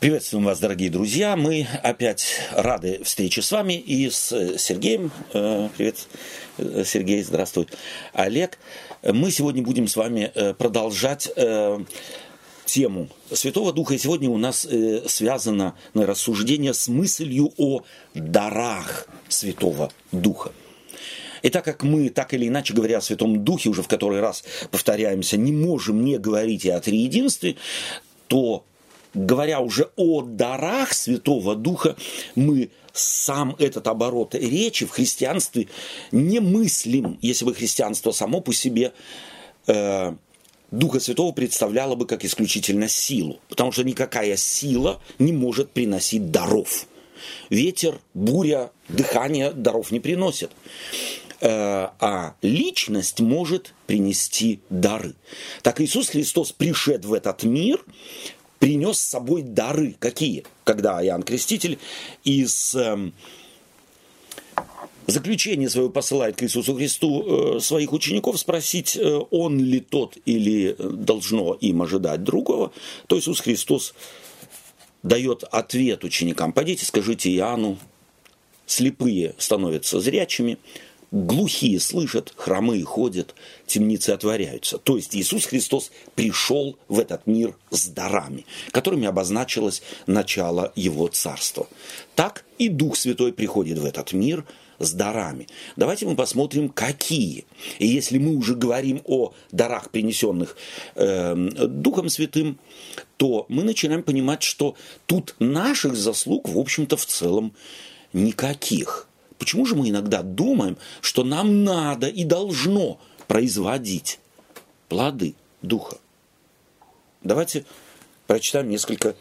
Приветствуем вас, дорогие друзья. Мы опять рады встрече с вами и с Сергеем. Э, привет, э, Сергей, здравствуй. Олег. Мы сегодня будем с вами э, продолжать тему Святого Духа. И сегодня у нас связано на рассуждение с мыслью о дарах Святого Духа. И так как мы, так или иначе говоря о Святом Духе, уже в который раз повторяемся, не можем не говорить и о триединстве, то говоря уже о дарах Святого Духа, мы сам этот оборот речи в христианстве не мыслим, если бы христианство само по себе э, Духа Святого представляло бы как исключительно силу, потому что никакая сила не может приносить даров. Ветер, буря, дыхание даров не приносят. Э, а личность может принести дары. Так Иисус Христос пришед в этот мир, принес с собой дары. Какие? Когда Иоанн Креститель из э, заключения своего посылает к Иисусу Христу э, своих учеников спросить, э, он ли тот или должно им ожидать другого, то Иисус Христос дает ответ ученикам. Пойдите, скажите Иоанну, слепые становятся зрячими, глухие слышат, хромые ходят, темницы отворяются. То есть Иисус Христос пришел в этот мир с дарами, которыми обозначилось начало Его Царства. Так и Дух Святой приходит в этот мир с дарами. Давайте мы посмотрим, какие. И если мы уже говорим о дарах, принесенных э, Духом Святым, то мы начинаем понимать, что тут наших заслуг, в общем-то, в целом никаких – Почему же мы иногда думаем, что нам надо и должно производить плоды Духа? Давайте прочитаем несколько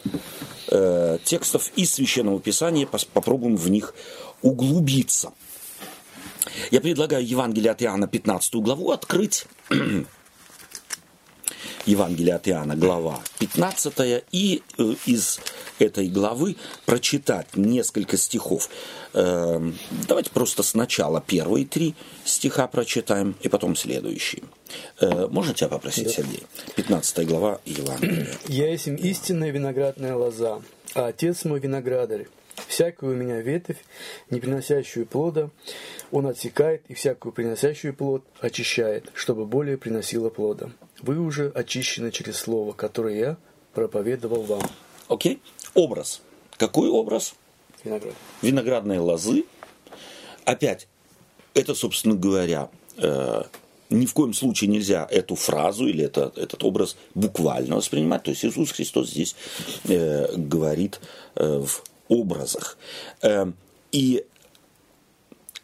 э, текстов из Священного Писания, попробуем в них углубиться. Я предлагаю Евангелие от Иоанна 15 главу открыть. Евангелие от Иоанна, глава 15, и э, из этой главы прочитать несколько стихов. Эм, давайте просто сначала первые три стиха прочитаем, и потом следующие. Э, можно тебя попросить, да. Сергей? 15 глава Евангелия. «Я есть истинная виноградная лоза, а отец мой виноградарь. Всякую у меня ветвь, не приносящую плода, он отсекает, и всякую приносящую плод очищает, чтобы более приносила плода. Вы уже очищены через слово, которое я проповедовал вам. Окей. Okay. Образ. Какой образ? Виноград. Виноградные лозы. Опять, это, собственно говоря, э, ни в коем случае нельзя эту фразу или это, этот образ буквально воспринимать. То есть Иисус Христос здесь э, говорит э, в образах. Э, и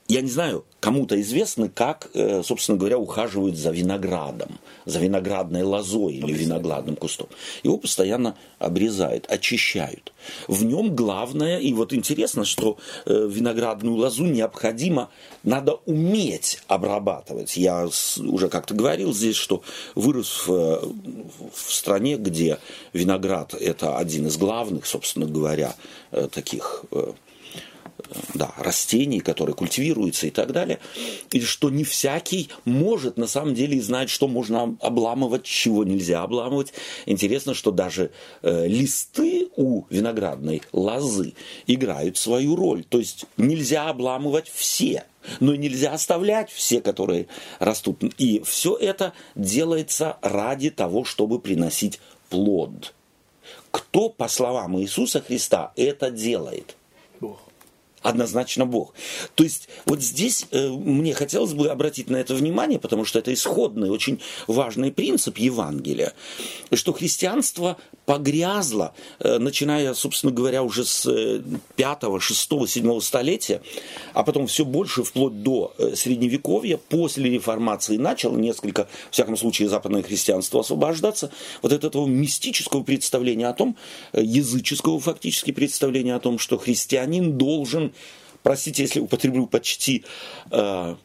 я не знаю, кому-то известно, как, э, собственно говоря, ухаживают за виноградом, за виноградной лозой или виноградным кустом. Его постоянно обрезают, очищают. В нем главное, и вот интересно, что э, виноградную лозу необходимо, надо уметь обрабатывать. Я уже как-то говорил здесь, что вырос в, в стране, где виноград это один из главных, собственно говоря, э, таких да, растений, которые культивируются и так далее, и что не всякий может на самом деле знать, что можно обламывать, чего нельзя обламывать. Интересно, что даже э, листы у виноградной лозы играют свою роль. То есть нельзя обламывать все, но нельзя оставлять все, которые растут. И все это делается ради того, чтобы приносить плод. Кто, по словам Иисуса Христа, это делает? Однозначно Бог. То есть вот здесь э, мне хотелось бы обратить на это внимание, потому что это исходный, очень важный принцип Евангелия, что христианство погрязло, э, начиная, собственно говоря, уже с 5, 6, 7 столетия, а потом все больше вплоть до э, Средневековья, после реформации начало несколько, в всяком случае, западное христианство освобождаться вот от этого мистического представления о том, э, языческого фактически представления о том, что христианин должен простите, если употреблю почти э,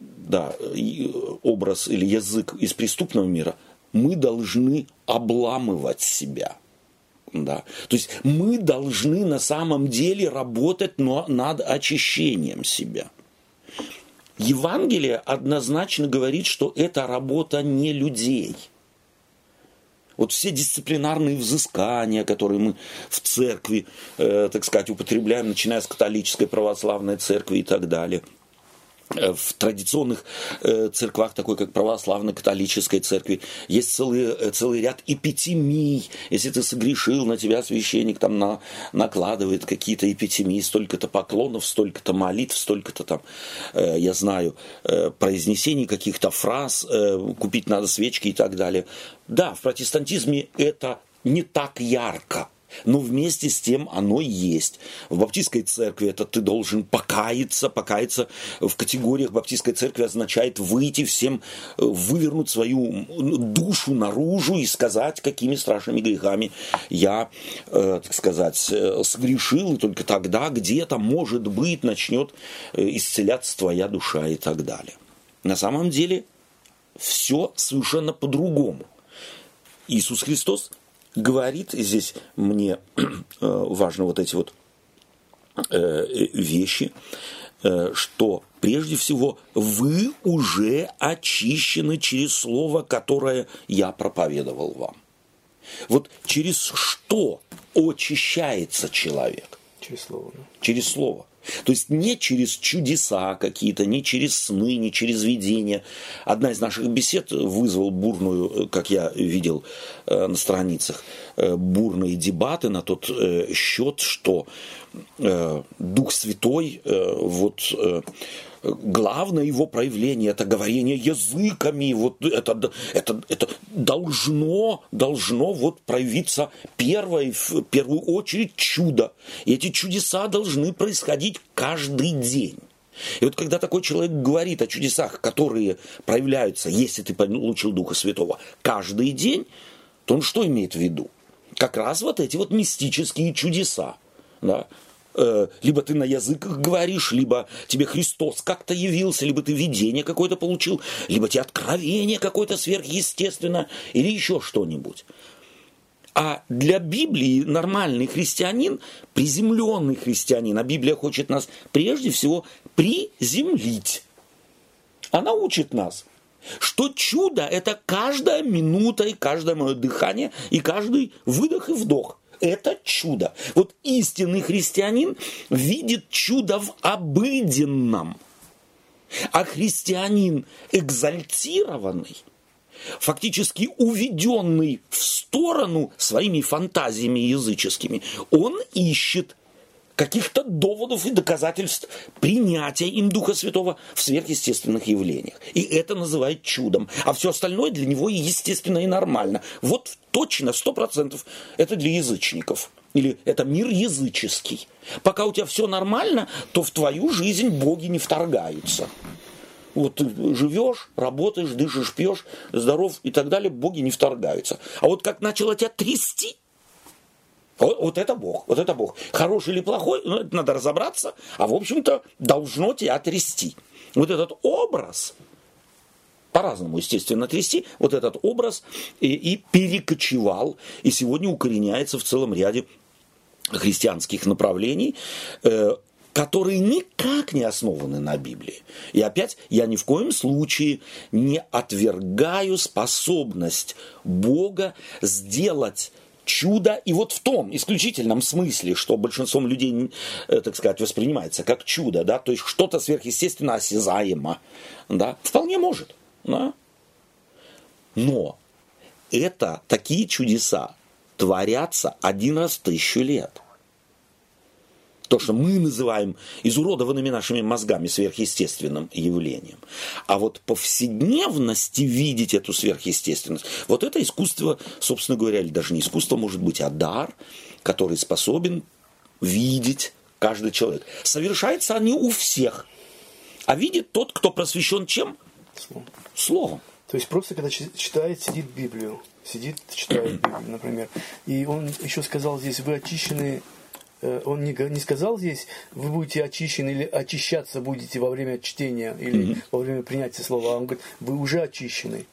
да, образ или язык из преступного мира, мы должны обламывать себя. Да. То есть мы должны на самом деле работать над очищением себя. Евангелие однозначно говорит, что это работа не людей. Вот все дисциплинарные взыскания, которые мы в церкви, э, так сказать, употребляем, начиная с католической православной церкви и так далее – в традиционных э, церквах, такой как православной католической церкви, есть целый, э, целый ряд эпитемий. Если ты согрешил, на тебя священник там на, накладывает какие-то эпитемии, столько-то поклонов, столько-то молитв, столько-то там, я знаю, произнесений каких-то фраз, купить надо свечки и так далее. Да, в протестантизме это не так ярко – но вместе с тем оно есть. В баптистской церкви это ты должен покаяться. Покаяться в категориях баптистской церкви означает выйти всем, э, вывернуть свою душу наружу и сказать, какими страшными грехами я, э, так сказать, э, согрешил, и только тогда где-то, может быть, начнет исцеляться твоя душа и так далее. На самом деле все совершенно по-другому. Иисус Христос говорит, здесь мне э, важно вот эти вот э, вещи, э, что прежде всего вы уже очищены через слово, которое я проповедовал вам. Вот через что очищается человек? Через слово. Да? Через слово. То есть не через чудеса какие-то, не через сны, не через видения. Одна из наших бесед вызвала бурную, как я видел э, на страницах, э, бурные дебаты на тот э, счет, что Дух Святой вот главное его проявление это говорение языками, вот это, это, это должно, должно вот проявиться первое, в первую очередь чудо. И эти чудеса должны происходить каждый день. И вот когда такой человек говорит о чудесах, которые проявляются, если ты получил Духа Святого, каждый день, то он что имеет в виду? Как раз вот эти вот мистические чудеса. Да? Э, либо ты на языках говоришь, либо тебе Христос как-то явился, либо ты видение какое-то получил, либо тебе откровение какое-то сверхъестественное, или еще что-нибудь. А для Библии нормальный христианин, приземленный христианин, а Библия хочет нас прежде всего приземлить. Она учит нас, что чудо – это каждая минута и каждое мое дыхание, и каждый выдох и вдох это чудо. Вот истинный христианин видит чудо в обыденном. А христианин экзальтированный, фактически уведенный в сторону своими фантазиями языческими, он ищет каких-то доводов и доказательств принятия им Духа Святого в сверхъестественных явлениях. И это называют чудом. А все остальное для него естественно и нормально. Вот точно, сто процентов, это для язычников. Или это мир языческий. Пока у тебя все нормально, то в твою жизнь боги не вторгаются. Вот ты живешь, работаешь, дышишь, пьешь, здоров и так далее, боги не вторгаются. А вот как начало тебя трясти, вот, вот это Бог, вот это Бог. Хороший или плохой, ну, это надо разобраться, а в общем-то должно тебя трясти. Вот этот образ, по-разному, естественно, трясти, вот этот образ и, и перекочевал, и сегодня укореняется в целом ряде христианских направлений, э, которые никак не основаны на Библии. И опять, я ни в коем случае не отвергаю способность Бога сделать чудо, и вот в том исключительном смысле, что большинством людей, э, так сказать, воспринимается как чудо, да, то есть что-то сверхъестественно осязаемо, да, вполне может, да. Но это такие чудеса творятся один раз в тысячу лет – то, что мы называем изуродованными нашими мозгами сверхъестественным явлением. А вот повседневности видеть эту сверхъестественность, вот это искусство, собственно говоря, или даже не искусство, может быть, а дар, который способен видеть каждый человек. Совершается они у всех. А видит тот, кто просвещен чем? Словом. Словом. То есть просто когда читает, сидит Библию, сидит, читает Библию, например. И он еще сказал здесь, вы очищены он не, не сказал здесь, вы будете очищены или очищаться будете во время чтения или mm-hmm. во время принятия слова. Он говорит, вы уже очищены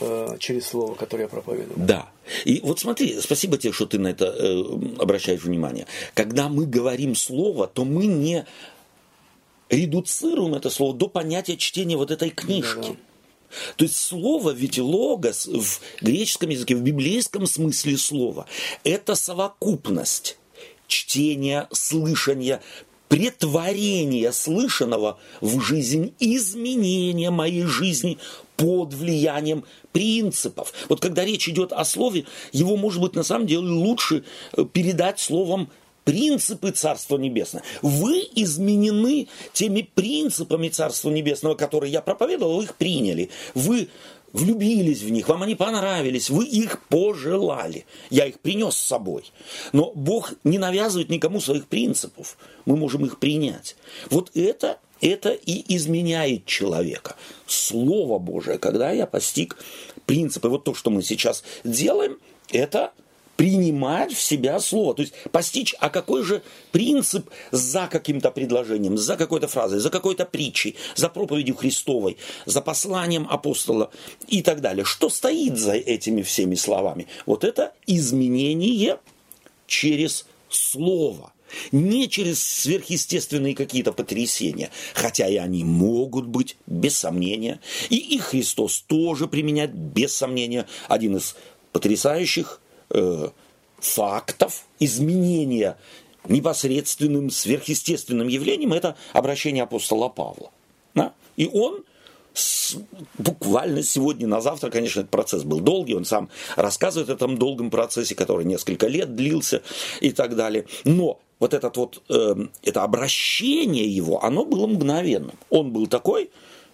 э, через слово, которое я проповедую. Да. И вот смотри, спасибо тебе, что ты на это э, обращаешь внимание. Когда мы говорим слово, то мы не редуцируем это слово до понятия чтения вот этой книжки. Да-да. То есть слово, ведь логос в греческом языке, в библейском смысле слова, это совокупность чтения, слышания, претворения слышанного в жизнь, изменения моей жизни под влиянием принципов. Вот когда речь идет о слове, его, может быть, на самом деле лучше э, передать словом принципы Царства Небесного. Вы изменены теми принципами Царства Небесного, которые я проповедовал, их приняли. Вы влюбились в них, вам они понравились, вы их пожелали. Я их принес с собой. Но Бог не навязывает никому своих принципов. Мы можем их принять. Вот это, это и изменяет человека. Слово Божие, когда я постиг принципы, вот то, что мы сейчас делаем, это принимать в себя слово. То есть постичь, а какой же принцип за каким-то предложением, за какой-то фразой, за какой-то притчей, за проповедью Христовой, за посланием апостола и так далее. Что стоит за этими всеми словами? Вот это изменение через слово. Не через сверхъестественные какие-то потрясения, хотя и они могут быть, без сомнения. И их Христос тоже применяет, без сомнения. Один из потрясающих э, фактов изменения непосредственным сверхъестественным явлением это обращение апостола Павла. Да? И он с, буквально сегодня на завтра, конечно, этот процесс был долгий, он сам рассказывает о этом долгом процессе, который несколько лет длился и так далее. Но вот этот вот, э, это обращение его, оно было мгновенным. Он был такой,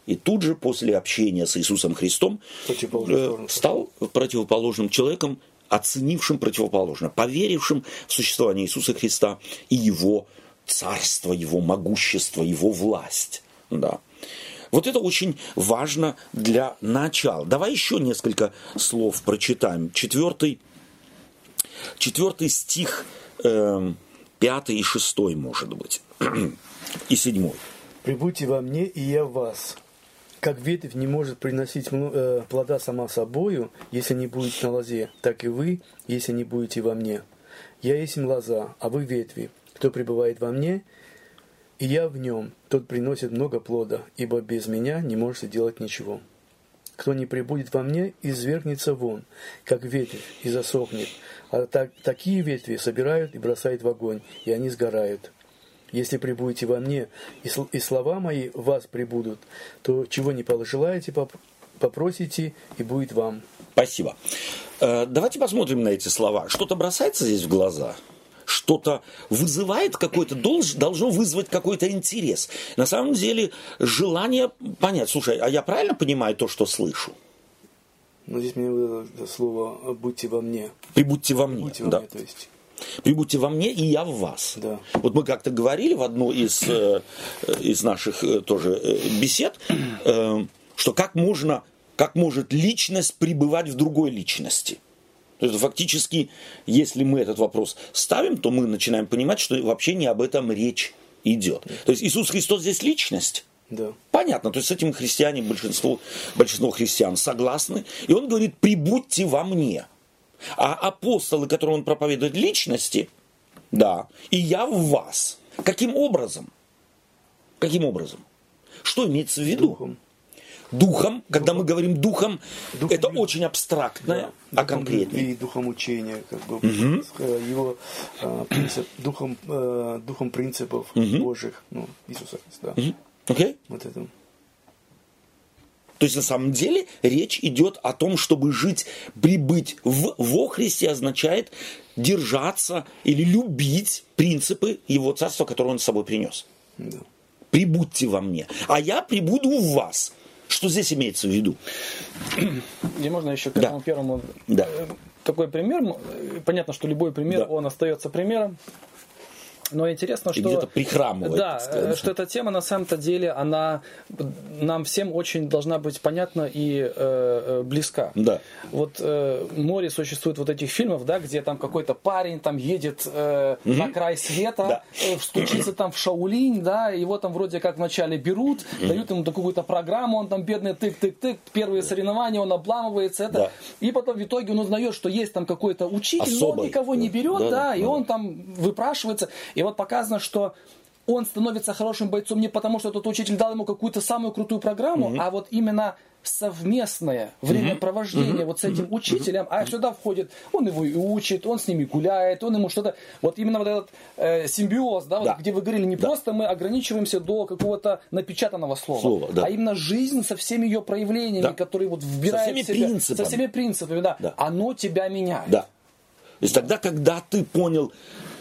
и тут же после общения с Иисусом Христом э, стал противоположным человеком, оценившим противоположно, поверившим в существование Иисуса Христа и Его царство, Его могущество, Его власть. Да. Вот это очень важно для начала. Давай еще несколько слов прочитаем. Четвертый, четвертый стих, э, пятый и шестой, может быть, и седьмой. «Прибудьте во мне, и я в вас, как ветвь не может приносить э, плода сама собою, если не будет на лозе, так и вы, если не будете во мне. Я есть лоза, а вы ветви. Кто пребывает во мне, и я в нем, тот приносит много плода, ибо без меня не можете делать ничего. Кто не прибудет во мне, извергнется вон, как ветвь, и засохнет. А так, такие ветви собирают и бросают в огонь, и они сгорают. Если прибудете во мне, и слова мои в вас прибудут, то чего не пожелаете, попросите, и будет вам. Спасибо. Э, давайте посмотрим на эти слова. Что-то бросается здесь в глаза? что-то вызывает какой-то, должно вызвать какой-то интерес. На самом деле желание понять, слушай, а я правильно понимаю то, что слышу? Ну, здесь мне это слово «будьте во мне». «Прибудьте во мне», Прибудьте во да. мне, то есть. Прибудьте во мне, и я в вас. Да. Вот мы как-то говорили в одну из, э, из наших э, тоже э, бесед, что как можно, как может личность пребывать в другой личности. То есть фактически, если мы этот вопрос ставим, то мы начинаем понимать, что вообще не об этом речь идет. То есть Иисус Христос здесь личность. Да. Понятно, то есть с этим христиане, большинство, большинство христиан согласны. И он говорит, прибудьте во мне. А апостолы, которые он проповедует личности, да, и я в вас. Каким образом? Каким образом? Что имеется в виду? Духом. Духом, когда мы говорим духом, Духом это очень абстрактное, Да. а конкретнее. И духом учения, как бы, э, его э, принцип, духом, э, духом принципов Божьих, ну, Иисуса Христа. Мгм. Окей? Вот это. То есть на самом деле речь идет о том, чтобы жить, прибыть в, во Христе означает держаться или любить принципы Его Царства, которые Он с собой принес. Да. Прибудьте во мне, а я прибуду в вас. Что здесь имеется в виду? Где можно еще к Да. этому первому Да. э, такой пример. Понятно, что любой пример, Да. он остается примером. Но интересно, И что... где-то прихрамывает. Да, что эта тема на самом-то деле, она нам всем очень должна быть понятна и э, э, близка. Да. Вот э, море существует вот этих фильмов, да, где там какой-то парень там едет э, на край света, Да. э, стучится там в Шаулинь, да, его там вроде как вначале берут, дают ему какую-то программу, он там бедный тык-тык-тык, первые соревнования, он обламывается, это, Да. и потом в итоге он узнает, что есть там какой-то учитель, но Особый. он никого не берет, Да, да, да, и он там выпрашивается, и вот показано, что он становится хорошим бойцом не потому, что тот учитель дал ему какую-то самую крутую программу, а вот именно совместное времяпровождение вот с этим учителем, а сюда входит, он его и учит, он с ними гуляет, он ему что-то, вот именно вот этот э, симбиоз, да, вот, Да. где вы говорили, не Да. просто мы ограничиваемся до какого-то напечатанного слова, Слова, да. а именно жизнь со всеми ее проявлениями, Да. которые вот вбирают всеми в себя, принципами. со всеми принципами, да, Да. оно тебя меняет. Да. То есть тогда, когда ты понял,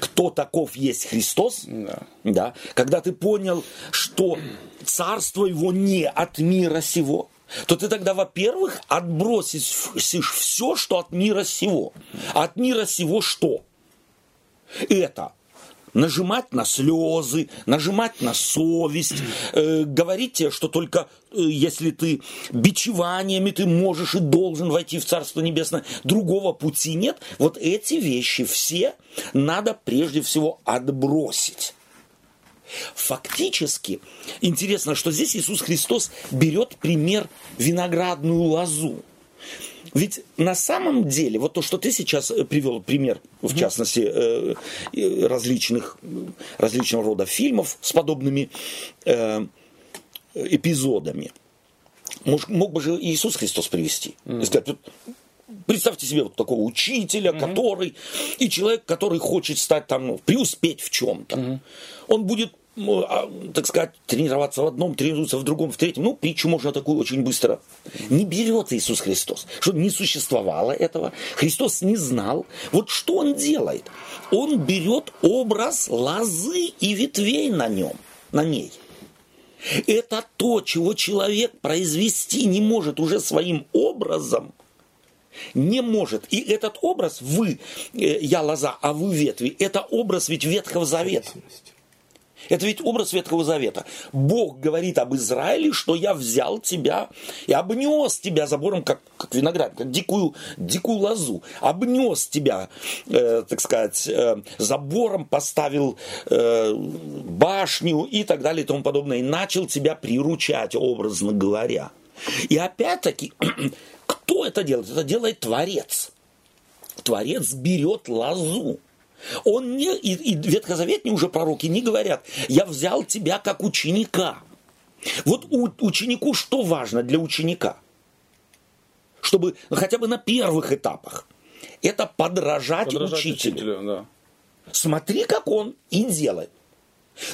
кто таков есть Христос, Да. да, когда ты понял, что царство его не от мира сего, то ты тогда, во-первых, отбросишь все, что от мира сего. А от мира сего что? Это нажимать на слезы, нажимать на совесть, э, говорить тебе, что только э, если ты бичеваниями ты можешь и должен войти в Царство Небесное, другого пути нет. Вот эти вещи все надо прежде всего отбросить. Фактически, интересно, что здесь Иисус Христос берет пример виноградную лозу. Ведь на самом деле, вот то, что ты сейчас э, привел пример, в частности, э, различных, различного рода фильмов с подобными э, эпизодами, мог бы же Иисус Христос привести. И сказать, Представьте себе вот такого учителя, который и человек, который хочет стать там, ну, преуспеть в чем-то. Он будет, так сказать, тренироваться в одном, тренируется в другом, в третьем. Ну, притчу можно такую очень быстро. Не берет Иисус Христос, что не существовало этого. Христос не знал. Вот что он делает? Он берет образ лозы и ветвей на нем, на ней. Это то, чего человек произвести не может уже своим образом, не может. И этот образ, вы, э, я лоза, а вы ветви, это образ ведь Ветхого Завета. Это ведь образ Ветхого Завета. Бог говорит об Израиле, что я взял тебя и обнес тебя забором, как, как виноград, как дикую, дикую лозу. Обнес тебя, э, так сказать, э, забором, поставил э, башню и так далее и тому подобное. И начал тебя приручать, образно говоря. И опять-таки, кто это делает? Это делает Творец. Творец берет лозу. Он не, и, и ветхозаветные уже пророки не говорят, я взял тебя как ученика. Вот у, ученику что важно для ученика? Чтобы хотя бы на первых этапах это подражать, Подражать учителю. учителю, да. Смотри, как он и делает.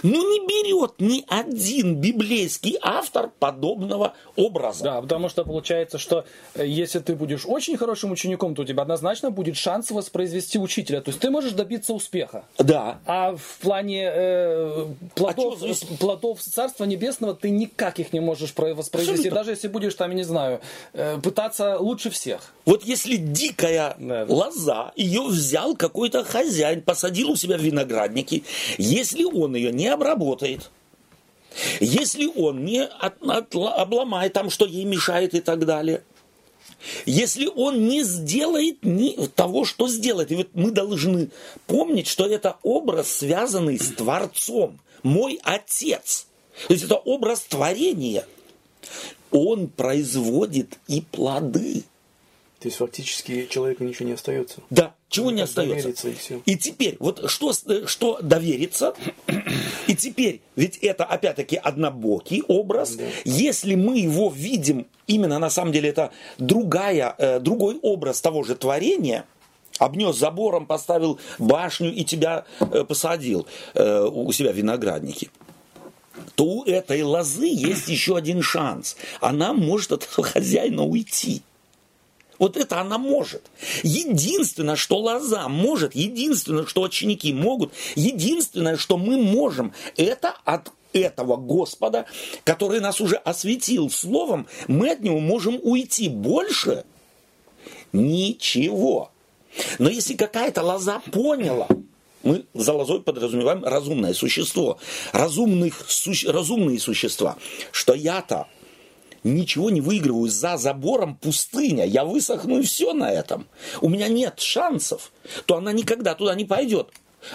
Ну, не берет ни один библейский автор подобного образа. Да, потому что получается, что э, если ты будешь очень хорошим учеником, то у тебя однозначно будет шанс воспроизвести учителя. То есть ты можешь добиться успеха. Да. А в плане э, плодов, чего зависит? плодов Царства Небесного ты никак их не можешь про- воспроизвести, Абсолютно. даже если будешь там, я не знаю, э, пытаться лучше всех. Вот если дикая Да, да. лоза, ее взял какой-то хозяин, посадил у себя в винограднике, если он ее не обработает, если он не от- отла- обломает там, что ей мешает и так далее, если он не сделает ни того, что сделает. И вот мы должны помнить, что это образ, связанный с Творцом. Мой Отец. То есть это образ творения. Он производит и плоды. То есть фактически человеку ничего не остается. Да, чего не Как остается. и теперь, вот что, э, что довериться, и теперь, ведь это опять-таки однобокий образ, Да. если мы его видим, именно на самом деле это другая, э, другой образ того же творения, обнес забором, поставил башню и тебя э, посадил э, у себя в винограднике, то у этой лозы есть еще один шанс. Она может от этого хозяина уйти. Вот это она может. Единственное, что лоза может, единственное, что ученики могут, единственное, что мы можем, это от этого Господа, который нас уже осветил словом, мы от него можем уйти. Больше ничего. Но если какая-то лоза поняла, мы за лозой подразумеваем разумное существо, разумных, суще- разумные существа, что я-то ничего не выигрываю за забором пустыня, я высохну и все на этом. У меня нет шансов, то она никогда туда не пойдет.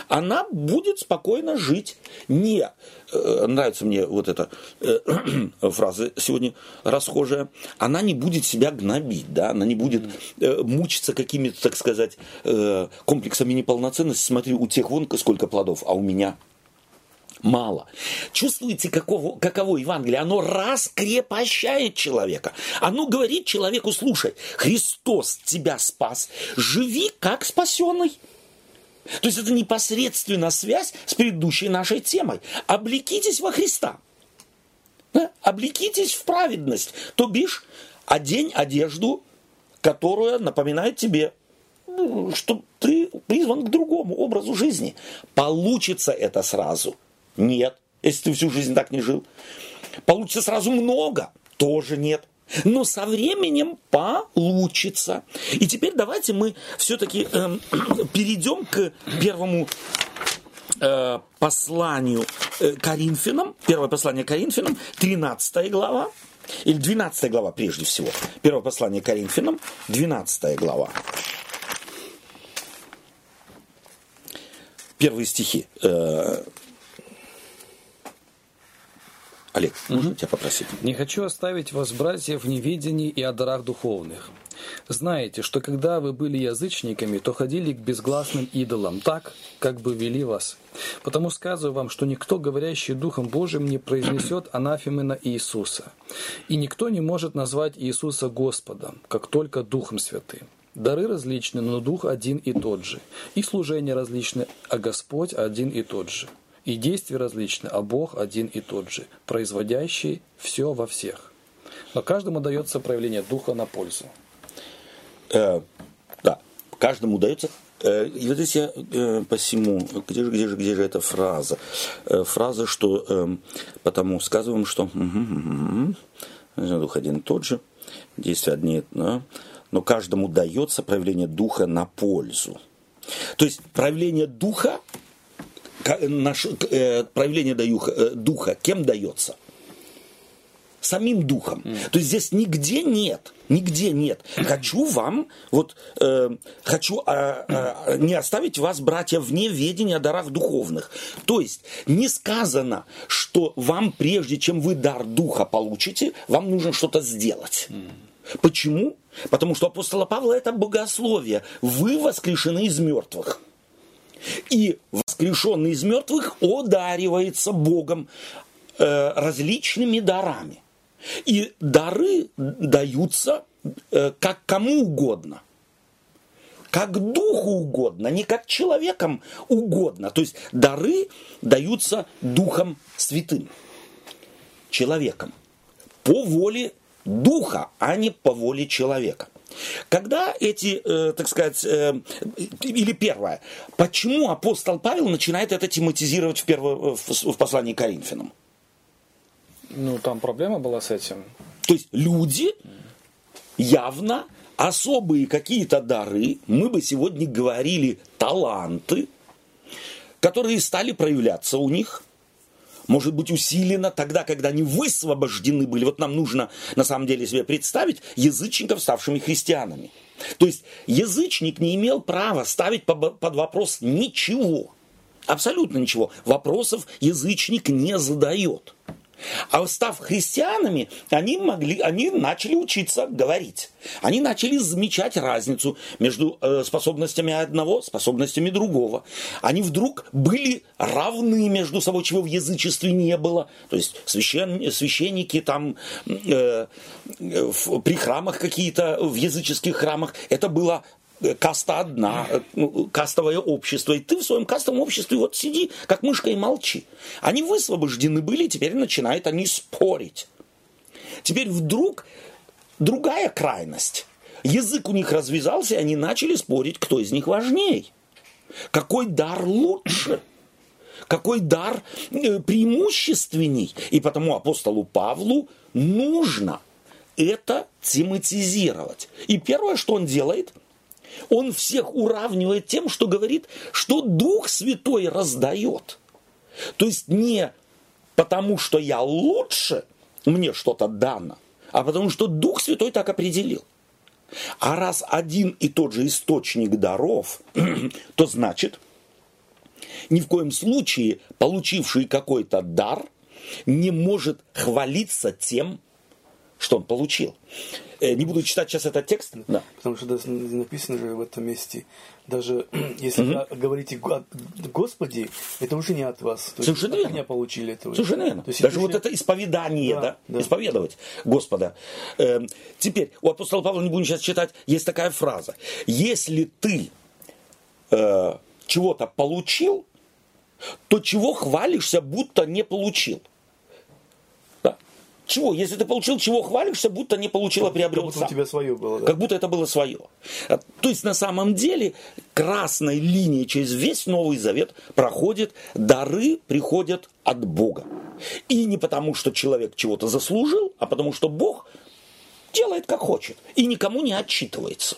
Она будет спокойно жить. Не, э, нравится мне вот эта э, фраза сегодня расхожая, она не будет себя гнобить, да, она не будет э, мучиться какими-то, так сказать, э, комплексами неполноценности. Смотри, у тех вон сколько плодов, а у меня Мало. Чувствуете, каково, каково Евангелие? Оно раскрепощает человека. Оно говорит человеку, слушай, Христос тебя спас, живи как спасенный. То есть это непосредственно связь с предыдущей нашей темой. Облекитесь во Христа. Да? Облекитесь в праведность. То бишь, одень одежду, которая напоминает тебе, ну, что ты призван к другому образу жизни. Получится это сразу? Нет, если ты всю жизнь так не жил. Получится сразу много? Тоже нет но со временем получится. И теперь давайте мы все-таки э, перейдем к первому э, посланию э, Коринфянам, первое послание Коринфянам, 13 глава, или 12 глава прежде всего. Первое послание Коринфянам, 12 глава. Первые стихи. Э, Олег, можно угу. тебя попросить? Не хочу оставить вас, братья, в неведении и о дарах духовных. Знаете, что когда вы были язычниками, то ходили к безгласным идолам, так, как бы вели вас. Потому сказываю вам, что никто, говорящий Духом Божиим, не произнесет анафемы на Иисуса. И никто не может назвать Иисуса Господом, как только Духом Святым. Дары различны, но Дух один и тот же. И служения различны, а Господь один и тот же. И действия различны, а Бог один и тот же, производящий все во всех. Но каждому дается проявление Духа на пользу. Э, да, каждому дается э, и вот здесь я э, посему, где же, где же, где же эта фраза? Э, фраза, что э, потому сказываем, что угу, угу, дух один и тот же, действия одни, да, но каждому дается проявление духа на пользу. То есть проявление духа наш, э, проявление духа, э, духа кем дается? самим духом. Mm. То есть здесь нигде нет, нигде нет. Хочу вам, вот, э, хочу э, э, не оставить вас, братья, вне ведения о дарах духовных. То есть не сказано, что вам, прежде чем вы дар духа получите, вам нужно что-то сделать. Mm. Почему? Потому что апостола Павла это богословие. Вы воскрешены из мертвых. И воскрешенный из мертвых одаривается Богом э, различными дарами. И дары даются э, как кому угодно. Как духу угодно, не как человекам угодно. То есть дары даются духом святым, человеком. По воле духа, а не по воле человека. Когда эти, э, так сказать, э, или первое, почему апостол Павел начинает это тематизировать в, перво, в, в послании к Коринфянам? Ну, там проблема была с этим. То есть люди явно особые какие-то дары, мы бы сегодня говорили таланты, которые стали проявляться у них – может быть усилена тогда, когда они высвобождены были. Вот нам нужно на самом деле себе представить язычников, ставшими христианами. То есть язычник не имел права ставить под вопрос ничего. Абсолютно ничего. Вопросов язычник не задает. А став христианами, они, могли, они начали учиться говорить. Они начали замечать разницу между э, способностями одного, способностями другого. Они вдруг были равны между собой, чего в язычестве не было. То есть священ, священники там э, в, при храмах какие-то, в языческих храмах, это было каста одна, э, ну, кастовое общество, и ты в своем кастовом обществе вот сиди, как мышка и молчи. Они высвобождены были, теперь начинают они спорить. Теперь вдруг другая крайность. Язык у них развязался, и они начали спорить, кто из них важней. Какой дар лучше? Какой дар э, преимущественней? И потому апостолу Павлу нужно это тематизировать. И первое, что он делает, он всех уравнивает тем, что говорит, что Дух Святой раздает. То есть не потому, что я лучше, мне что-то дано, а потому что Дух Святой так определил. А раз один и тот же источник даров, то значит, ни в коем случае получивший какой-то дар не может хвалиться тем, что он получил. Э, не буду читать сейчас этот текст. Да. Потому что написано же в этом месте, даже если вы говорите «Го- Господи, это уже не от вас. То есть Совершенно от верно. меня получили это. уже. Совершенно верно. То есть Даже вот это исповедание, да, Да, да. исповедовать Господа. Эм, теперь, у апостола Павла, не будем сейчас читать, есть такая фраза. Если ты э, чего-то получил, то чего хвалишься, будто не получил? Чего? Если ты получил, чего хвалишься, будто не получил, а Как приобрел будто сам. у тебя свое было, да? Как будто это было свое. А, То есть на самом деле красной линией через весь Новый Завет проходит, дары приходят от Бога. И не потому, что человек чего-то заслужил, а потому, что Бог делает как хочет и никому не отчитывается.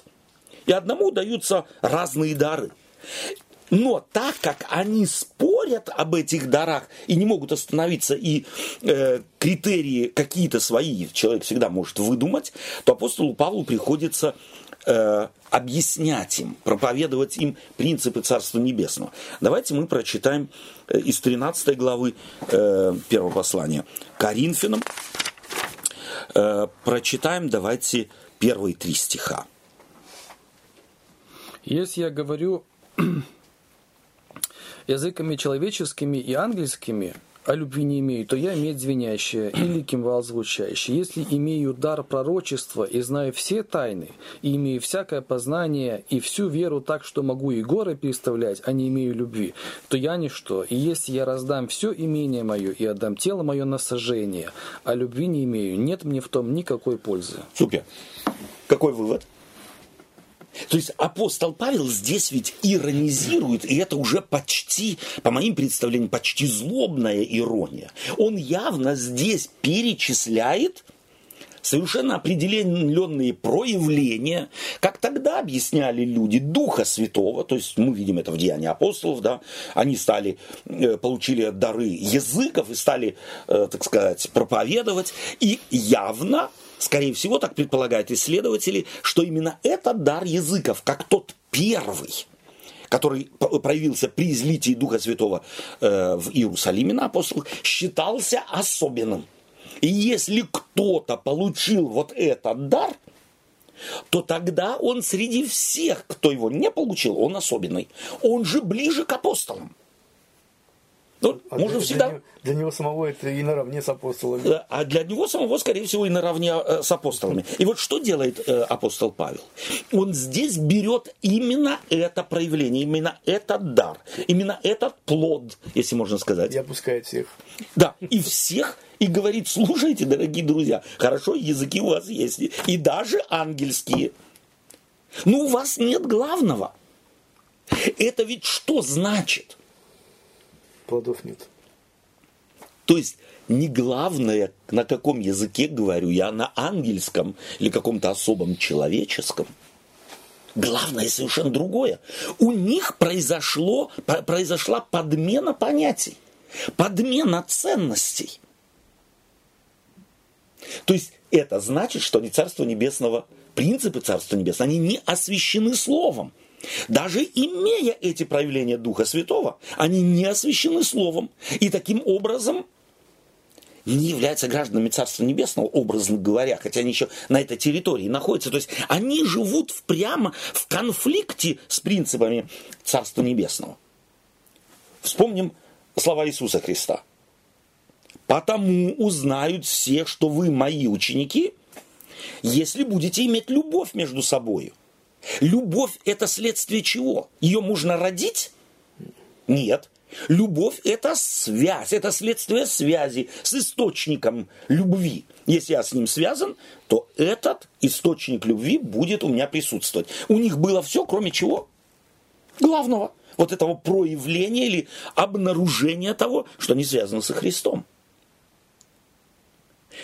И одному даются разные дары. Но так как они спорят об этих дарах и не могут остановиться, и э, критерии какие-то свои человек всегда может выдумать, то апостолу Павлу приходится э, объяснять им, проповедовать им принципы Царства Небесного. Давайте мы прочитаем э, из 13 главы э, первого послания Коринфянам. Э, прочитаем, давайте, первые три стиха. Если я говорю языками человеческими и ангельскими, а любви не имею, то я медь звенящая или кимвал звучащий. Если имею дар пророчества и знаю все тайны, и имею всякое познание и всю веру так, что могу и горы переставлять, а не имею любви, то я ничто. И если я раздам все имение мое и отдам тело мое на сожжение, а любви не имею, нет мне в том никакой пользы. Супер. Какой вывод? То есть апостол Павел здесь ведь иронизирует, и это уже почти, по моим представлениям, почти злобная ирония. Он явно здесь перечисляет совершенно определенные проявления, как тогда объясняли люди Духа Святого, то есть мы видим это в Деянии апостолов, да, они стали, э, получили дары языков и стали, э, так сказать, проповедовать, и явно, скорее всего, так предполагают исследователи, что именно этот дар языков, как тот первый, который проявился при излитии Духа Святого э, в Иерусалиме на апостолах, считался особенным. И если кто-то получил вот этот дар, то тогда он среди всех, кто его не получил, он особенный. Он же ближе к апостолам. Ну, А можно для, всегда... для, него, для него самого это и наравне с апостолами. А для него самого, скорее всего, и наравне э, с апостолами. И вот что делает э, апостол Павел? Он здесь берет именно это проявление, именно этот дар, именно этот плод, если можно сказать. И опускает всех. Да, и всех, и говорит, слушайте, дорогие друзья, хорошо, языки у вас есть, и даже ангельские. Но у вас нет главного. Это ведь что значит? Плодов нет. То есть не главное, на каком языке говорю я, на ангельском или каком-то особом человеческом. Главное совершенно другое. У них произошло, произошла подмена понятий, подмена ценностей. То есть это значит, что они Царство Небесного, принципы Царства Небесного, они не освящены Словом. Даже имея эти проявления Духа Святого, они не освящены Словом. И таким образом не являются гражданами Царства Небесного, образно говоря, хотя они еще на этой территории находятся. То есть они живут в- прямо в конфликте с принципами Царства Небесного. Вспомним слова Иисуса Христа. «Потому узнают все, что вы мои ученики, если будете иметь любовь между собой. Любовь – это следствие чего? Ее можно родить? Нет. Любовь – это связь, это следствие связи с источником любви. Если я с ним связан, то этот источник любви будет у меня присутствовать. У них было все, кроме чего? Главного. Вот этого проявления или обнаружения того, что они связаны со Христом.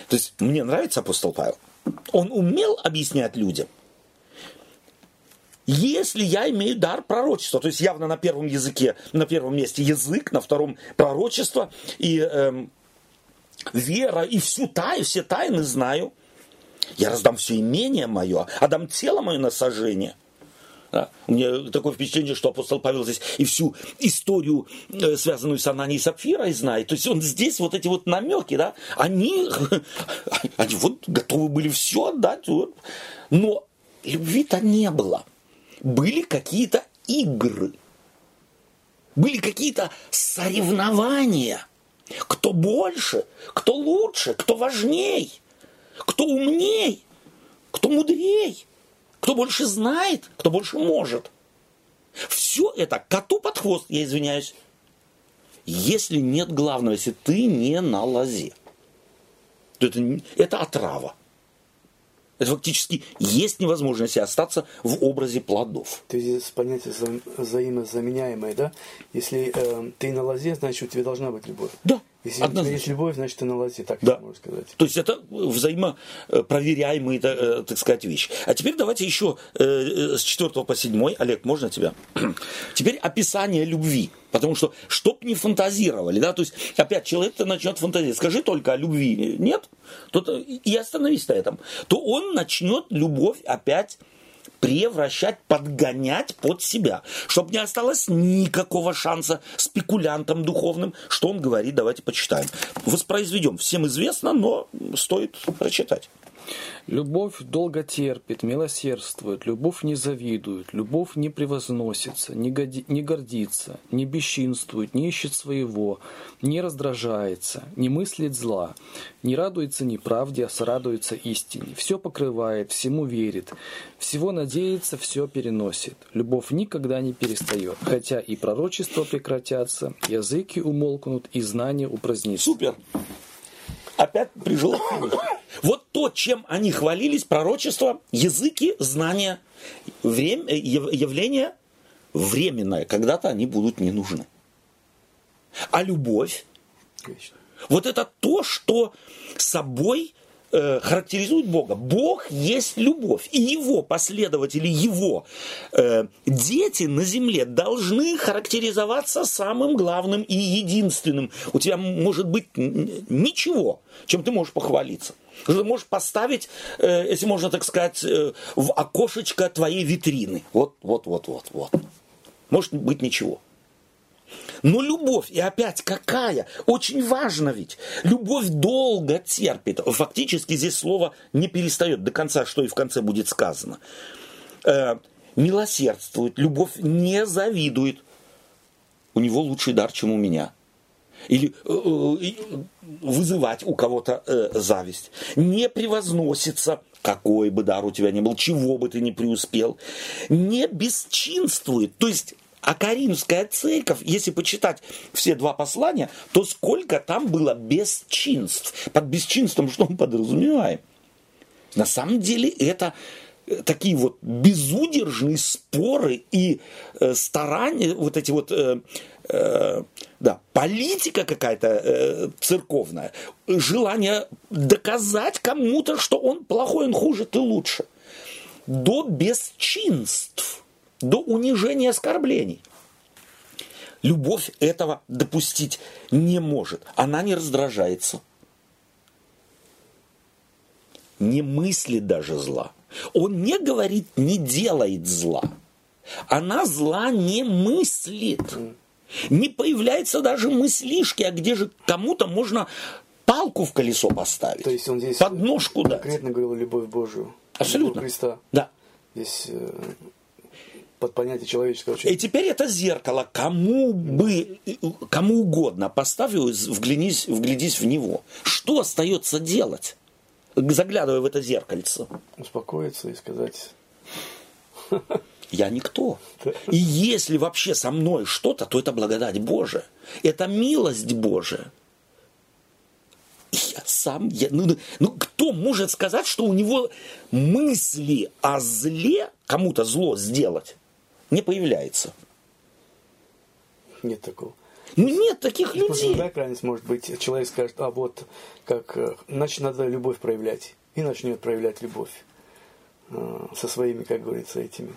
То есть мне нравится апостол Павел. Он умел объяснять людям, если я имею дар пророчества, то есть явно на первом языке, на первом месте язык, на втором пророчество и эм, вера, и всю тайну, все тайны знаю, я раздам все имение мое, отдам тело мое на сожжение. Да? У меня такое впечатление, что апостол Павел здесь и всю историю, э, связанную с Ананией и Сапфирой, знает. То есть он здесь вот эти вот намеки, да, они, они вот готовы были все отдать. Вот. Но любви-то не было. Были какие-то игры. Были какие-то соревнования. Кто больше, кто лучше, кто важней, кто умней, кто мудрей. Кто больше знает, кто больше может. Все это коту под хвост, я извиняюсь. Если нет главного, если ты не на лозе, то это, это отрава. Это фактически есть невозможность остаться в образе плодов. То есть здесь понятие вза- взаимозаменяемое, да? Если э, ты на лозе, значит, у тебя должна быть любовь. Да, Если однозначно. есть любовь, значит, ты на лозе, так Да. можно сказать. То есть это взаимопроверяемые, э, так сказать, вещи. А теперь давайте еще э, э, с 4 по 7. Олег, можно тебя? Теперь описание любви. Потому что, чтоб не фантазировали, да, то есть, опять, человек-то начнет фантазировать, скажи только о любви, нет, то, то- и остановись на этом, то он начнет любовь опять превращать, подгонять под себя, чтобы не осталось никакого шанса спекулянтам духовным, что он говорит, давайте почитаем. Воспроизведем, всем известно, но стоит прочитать. Любовь долго терпит, милосердствует, любовь не завидует, любовь не превозносится, не, годи- не гордится, не бесчинствует, не ищет своего, не раздражается, не мыслит зла, не радуется неправде, а сорадуется истине, все покрывает, всему верит, всего надеется, все переносит. Любовь никогда не перестает, хотя и пророчества прекратятся, языки умолкнут, и знания упразднится. Супер. Опять прижило. Вот то, чем они хвалились, пророчество, языки, знания, время, э, яв- явление временное. Когда-то они будут не нужны. А любовь, Конечно. вот это то, что собой э, характеризует Бога. Бог есть любовь. И его последователи, его э, дети на земле должны характеризоваться самым главным и единственным. У тебя может быть ничего, чем ты можешь похвалиться. Ты можешь поставить, э, если можно так сказать, э, в окошечко твоей витрины. Вот, вот, вот, вот, вот. Может быть ничего. Но любовь, и опять какая? Очень важно ведь. Любовь долго терпит. Фактически здесь слово не перестает до конца, что и в конце будет сказано. Э, милосердствует, любовь не завидует. У него лучший дар, чем у меня. Или э, э, вызывать у кого-то э, зависть. Не превозносится, какой бы дар у тебя ни был, чего бы ты ни преуспел. Не бесчинствует. То есть а Каримская церковь, если почитать все два послания, то сколько там было бесчинств. Под бесчинством что мы подразумеваем? На самом деле это э, такие вот безудержные споры и э, старания, вот эти вот, э, э, да, политика какая-то э, церковная, желание доказать кому-то, что он плохой, он хуже, ты лучше. До бесчинств, до унижения оскорблений. Любовь этого допустить не может. Она не раздражается. Не мыслит даже зла. Он не говорит, не делает зла. Она зла не мыслит. Не появляется даже мыслишки, а где же кому-то можно палку в колесо поставить. То есть он здесь подножку дать. конкретно говорил любовь Божию. Абсолютно. Любовь Христа. Да. Здесь э, под понятие человеческого И человека. теперь это зеркало кому бы, кому угодно поставь его, вглянись, вглядись в него. Что остается делать, заглядывая в это зеркальце? Успокоиться и сказать, Я никто. И если вообще со мной что-то, то это благодать Божия. Это милость Божия. И Я сам, я, ну, ну кто может сказать, что у него мысли о зле, кому-то зло сделать, не появляется? нет такого. Ну нет таких Просто людей. другая крайность может быть. Человек скажет, а вот как, э, значит, надо любовь проявлять. И начнет проявлять любовь э, со своими, как говорится, этими.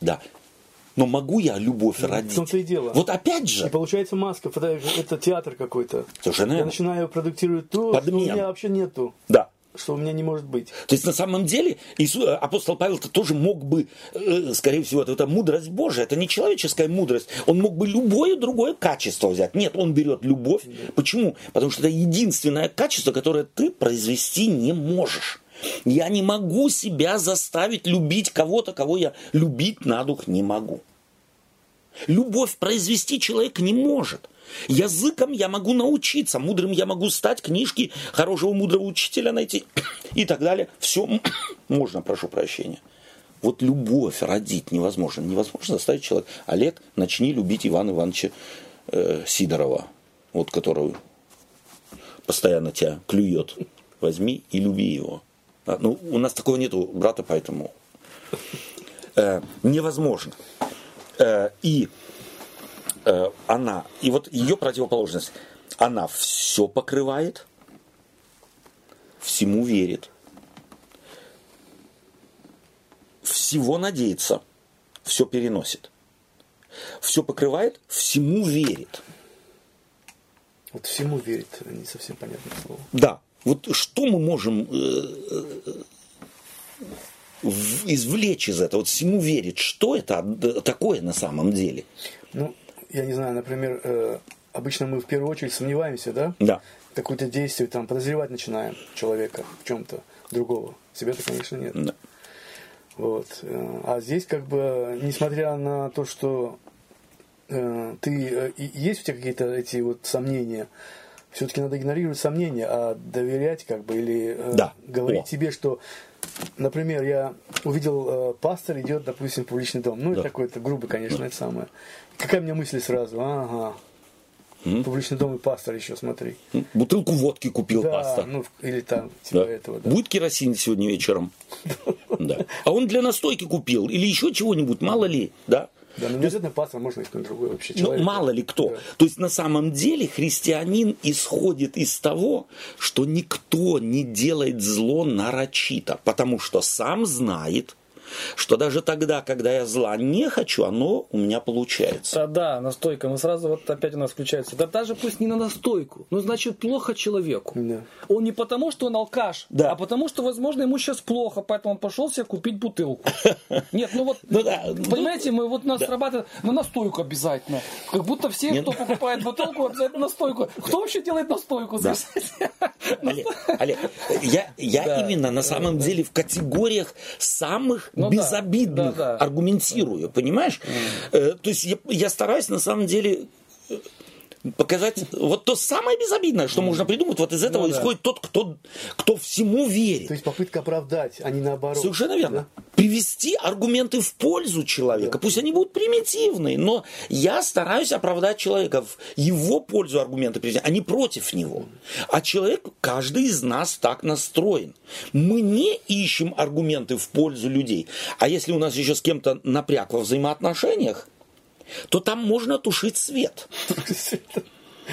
Да. Но могу я любовь в родить? том-то и дело. Вот опять И же, получается маска, это, это театр какой-то. Совершенно Я начинаю продуктировать то, Подмен. что у меня вообще нету. да, что у меня не может быть. То есть на самом деле Иисус, э, апостол Павел-то тоже мог бы, э, скорее всего, это, это мудрость Божия, это не человеческая мудрость. Он мог бы любое другое качество взять. Нет, он берет любовь. Почему? Потому что это единственное качество, которое ты произвести не можешь. Я не могу себя заставить любить кого-то, кого я любить на дух не могу. Любовь произвести человек не может. Языком я могу научиться, мудрым я могу стать, книжки хорошего мудрого учителя найти и так далее. Все можно, прошу прощения. Вот любовь родить невозможно. Невозможно заставить человека. Олег, начни любить Ивана Ивановича э, Сидорова, вот которого постоянно тебя клюет. Возьми и люби его. А, ну, у нас такого нету брата, поэтому э, невозможно. Э, и э, она, и вот ее противоположность, она все покрывает, всему верит, всего надеется, все переносит. Все покрывает, всему верит. Вот всему верит, не совсем понятное слово. Да. Вот что мы можем э, извлечь из этого? Вот всему верит. Что это такое на самом деле? Ну, я не знаю, например, э, обычно мы в первую очередь сомневаемся, да? Да. Какое-то действие, там, подозревать начинаем человека в чем-то другого. Себя-то, конечно, нет. Да. Вот. Э, а здесь, как бы, несмотря на то, что э, ты, э, есть у тебя какие-то эти вот сомнения, все-таки надо игнорировать сомнения, а доверять, как бы, или э, да. говорить О. себе, что, например, я увидел, э, пастор идет, допустим, в публичный дом. Ну, Да. это такой-то грубый, конечно, это самое. Какая у меня мысль сразу? Ага. Публичный дом и пастор еще, смотри. Бутылку водки купил да, пастор. ну, или там, типа Да. этого, да. Будет керосин сегодня вечером? Да. А он для настойки купил или еще чего-нибудь, мало ли, да? Да, но не обязательно пастор, можно искать другой вообще Ну, человек. мало ли кто. Да. То есть, на самом деле, христианин исходит из того, что никто не делает зло нарочито, потому что сам знает, что даже тогда, когда я зла не хочу, оно у меня получается. Да, да, настойка. Мы сразу вот опять у нас включается. Да даже пусть не на настойку. Ну, значит, плохо человеку. Да. Он не потому, что он алкаш, Да. а потому, что, возможно, ему сейчас плохо, поэтому он пошел себе купить бутылку. Нет, ну вот, Ну да, ну, понимаете, мы вот нас срабатывает на настойку обязательно. Как будто все, Нет. кто покупает бутылку, обязательно настойку. Кто вообще делает настойку? Да. Олег, Олег, я, я Да. именно на самом деле в категориях самых Ну безобидных да, да. аргументирую, понимаешь? Э, то есть я, я стараюсь на самом деле показать вот то самое безобидное, что можно придумать. Вот из этого Ну да. исходит тот, кто, кто всему верит. То есть попытка оправдать, а не наоборот. Совершенно верно. Привести аргументы в пользу человека. Пусть они будут примитивные, но я стараюсь оправдать человека в его пользу аргументы привести, а не против него. А человек, каждый из нас так настроен. Мы не ищем аргументы в пользу людей. А если у нас еще с кем-то напряг во взаимоотношениях, то там можно тушить свет.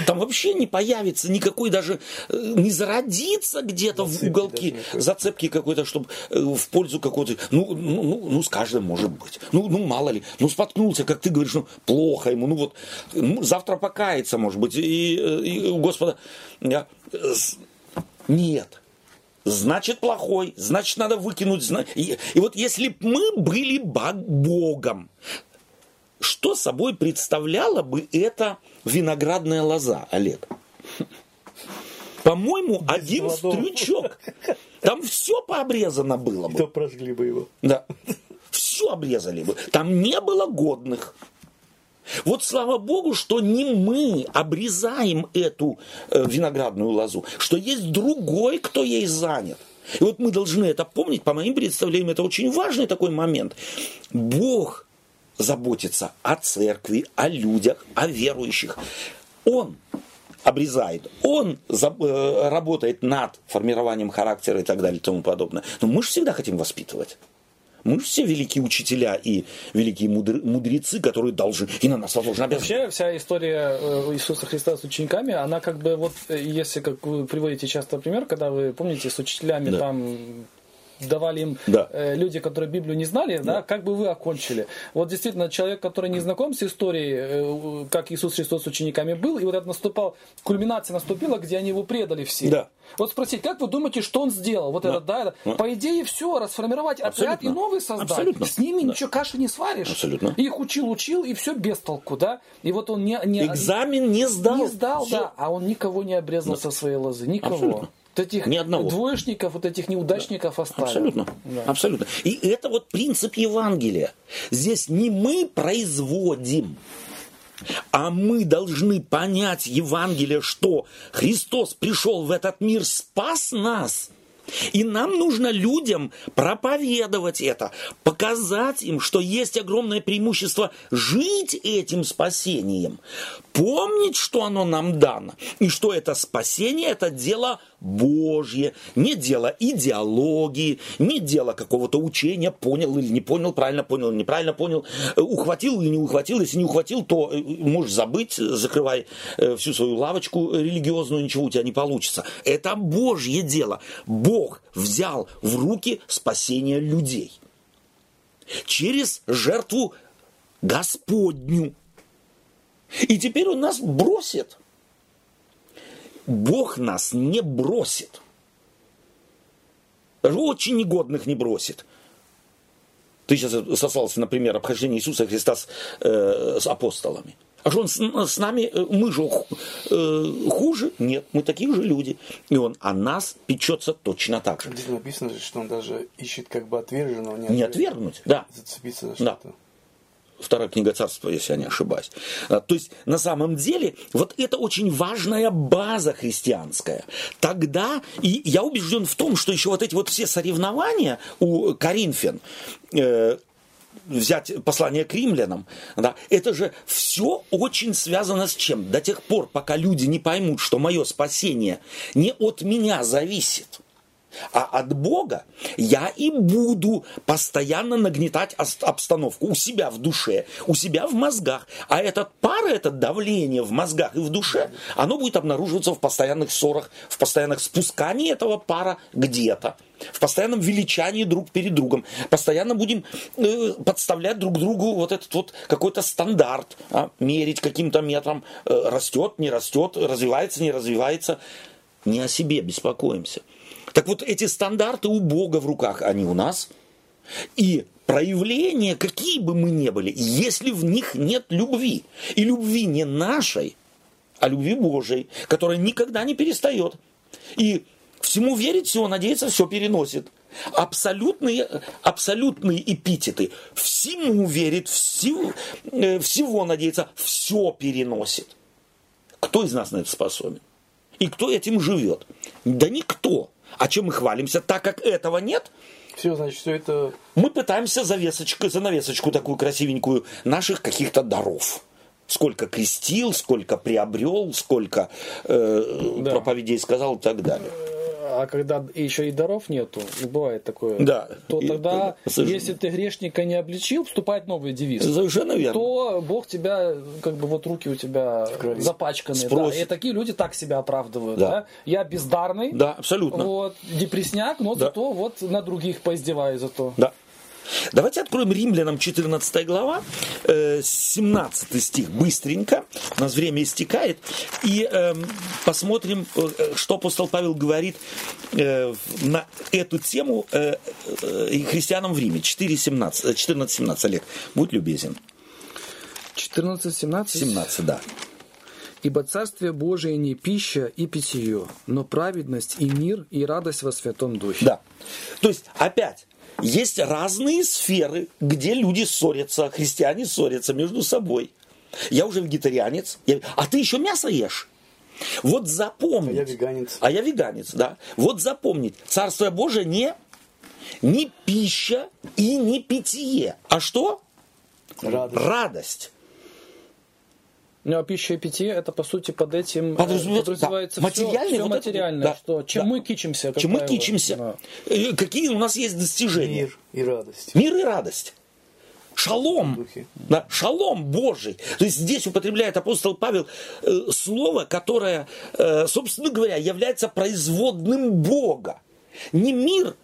Там вообще не появится никакой даже, э, не зародится где-то в уголке даже зацепки какой-то, чтобы э, в пользу какой-то. Ну, ну, ну, ну, с каждым может быть. Ну, ну, мало ли. Ну, споткнулся, как ты говоришь, ну, плохо ему. Ну, вот, ну, завтра покается, может быть. И, э, и у Господа. Нет. Значит, плохой, значит, надо выкинуть. И, и вот если б мы были бог- Богом, что собой представляла бы эта виноградная лоза, Олег? По-моему, один плодов. стрючок. Там все пообрезано было бы. Кто прожгли бы его. Да. Все обрезали бы. Там не было годных. Вот слава Богу, что не мы обрезаем эту э, виноградную лозу, что есть другой, кто ей занят. И вот мы должны это помнить, по моим представлениям, это очень важный такой момент. Бог заботится о церкви, о людях, о верующих. Он обрезает, он э, работает над формированием характера и так далее и тому подобное. Но мы же всегда хотим воспитывать. Мы же все великие учителя и великие мудр- мудрецы, которые должны, и на нас обязанность. Вообще вся история э, Иисуса Христа с учениками, она как бы вот, э, если как вы приводите часто пример, когда вы помните с учителями Да. там давали им Да. э, люди, которые Библию не знали, да. как бы вы окончили. Вот действительно, человек, который не знаком с историей, э, как Иисус Христос с учениками был, и вот это наступал, кульминация наступила, где они его предали все. Да. Вот спросить, как вы думаете, что он сделал? Вот это, да, это. По идее, все, расформировать отряд Абсолютно. и новый создать. Абсолютно. С ними Да. ничего каши не сваришь. Абсолютно. Их учил, учил, и все без толку, да? И вот он не, не, Экзамен не сдал. не сдал, Всё. да, а он никого не обрезал со своей лозы, никого. Абсолютно. Вот этих Ни одного. двоечников, вот этих неудачников оставил. Абсолютно. Да. Абсолютно. И это вот принцип Евангелия. Здесь не мы производим, а мы должны понять Евангелие, что Христос пришел в этот мир, спас нас. И нам нужно людям проповедовать это, показать им, что есть огромное преимущество жить этим спасением, помнить, что оно нам дано, и что это спасение – это дело Божье, не дело идеологии, не дело какого-то учения, понял или не понял, правильно понял или неправильно понял, э, ухватил или не ухватил, если не ухватил, то э, можешь забыть, закрывай э, всю свою лавочку религиозную, ничего у тебя не получится. Это Божье дело. Бог взял в руки спасение людей через жертву Господню. И теперь он нас бросит. Бог нас не бросит. Очень негодных не бросит. Ты сейчас сослался, например, обхождение Иисуса Христа с, э, с апостолами. А что он с, с нами, э, мы же э, хуже? Нет, мы такие же люди. И он о нас печется точно так же. Здесь написано что он даже ищет как бы отверженного, не, Не отвер- отвергнуть, да. Зацепиться за Да. что-то. Вторая книга царства, если я не ошибаюсь. А, То есть, на самом деле, вот это очень важная база христианская. Тогда, и я убежден в том, что еще вот эти вот все соревнования у Коринфян, э, взять послание к римлянам, да, это же все очень связано с чем? До тех пор, пока люди не поймут, что мое спасение не от меня зависит, а от Бога я и буду постоянно нагнетать обстановку у себя в душе, у себя в мозгах. А этот пар, это давление в мозгах и в душе, оно будет обнаруживаться в постоянных ссорах, в постоянных спускании этого пара где-то, в постоянном величании друг перед другом. Постоянно будем э, подставлять друг другу вот этот вот какой-то стандарт, а, мерить каким-то метром, э, растет, не растет, развивается, не развивается. Не о себе беспокоимся. Так вот, эти стандарты у Бога в руках, они у нас. И проявления, какие бы мы ни были, если в них нет любви, и любви не нашей, а любви Божией, которая никогда не перестает. И всему верит, всего надеется, все переносит. Абсолютные, абсолютные эпитеты. Всему верит, всего, э, всего надеется, все переносит. Кто из нас на это способен? И кто этим живет? Да никто. А чем мы хвалимся? Так как этого нет, Все, значит, все это мы пытаемся завесочку, занавесочку такую красивенькую наших каких-то даров. Сколько крестил, сколько приобрел, сколько э, Да. проповедей сказал и так далее. А когда еще и даров нету, бывает такое, Да. то И- тогда, совершенно. если ты грешника не обличил, вступает новый девиз. Совершенно верно. то Бог тебя, как бы вот руки у тебя запачканы. Да, Спросит. и такие люди так себя оправдывают. Да. Да. Я бездарный, Да, абсолютно. вот, депресняк, но Да. зато вот на других поиздеваюсь зато. Да. Давайте откроем Римлянам 14 глава, э, 17 стих быстренько, у нас время истекает, и эм, посмотрим, э, что апостол Павел говорит э, на эту тему э, э, и христианам в Риме. 4.17, 14-17, Олег, будь любезен. 14-17. 17, да. Ибо Царствие Божие не пища и питье, но праведность и мир и радость во Святом Духе. Да. То есть, опять, есть разные сферы, где люди ссорятся, христиане ссорятся между собой. Я уже вегетарианец, я- а ты еще мясо ешь. Вот запомнить. А я веганец. А я веганец, да. Вот запомнить. Царство Божие не, не пища и не питье. А что? радость. Радость. Ну, а пища и питье, это по сути под этим э, Подразумевается, подразумевается да, все, материальное вот это, материальное, да, что, чем да. мы кичимся. Чем мы вот, кичимся? да. Э, Какие у нас есть достижения? Мир и радость. Мир и радость. Шалом. Да, шалом Божий. То есть здесь употребляет апостол Павел э, слово, которое, э, собственно говоря, является производным Бога. Не мир,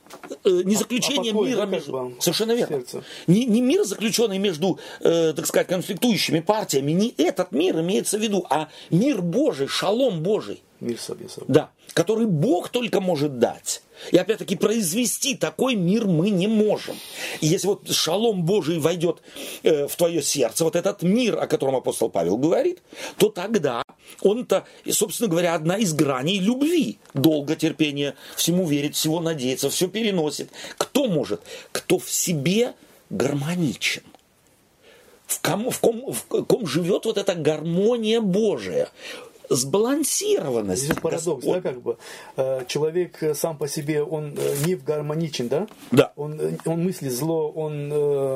э, не заключение а покой, мира между... Совершенно верно. сердце. Не, не мир, заключенный между, э, так сказать, конфликтующими партиями, не этот мир имеется в виду, а мир Божий, шалом Божий. Мир себе собой. Да, который Бог только может дать. И опять-таки произвести такой мир мы не можем. И если вот шалом Божий войдет э, в твое сердце, вот этот мир, о котором апостол Павел говорит, то тогда он-то, собственно говоря, одна из граней любви. Долго терпение, всему верит, всего надеется, все переносит. Кто может? Кто в себе гармоничен в ком, в ком, в ком живет вот эта гармония Божия, сбалансированность. Здесь парадокс, да, как бы. Э, Человек э, сам по себе, он э, не гармоничен, да? Да. Он, он мыслит зло, он,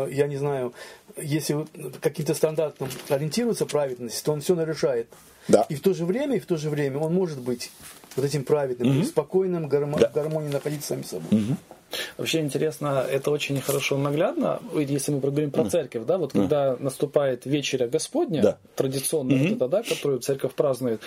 я не знаю, если каким-то стандартам ориентируется праведность, то он все нарушает. Да. И в то же время, и в то же время он может быть вот этим праведным, есть спокойным, гармо- Да. в гармонии находиться сами собой. Вообще интересно, это очень хорошо наглядно, если мы проговорим про церковь, да, вот когда наступает вечеря Господня, Да. традиционная вот эта, да, которую церковь празднует,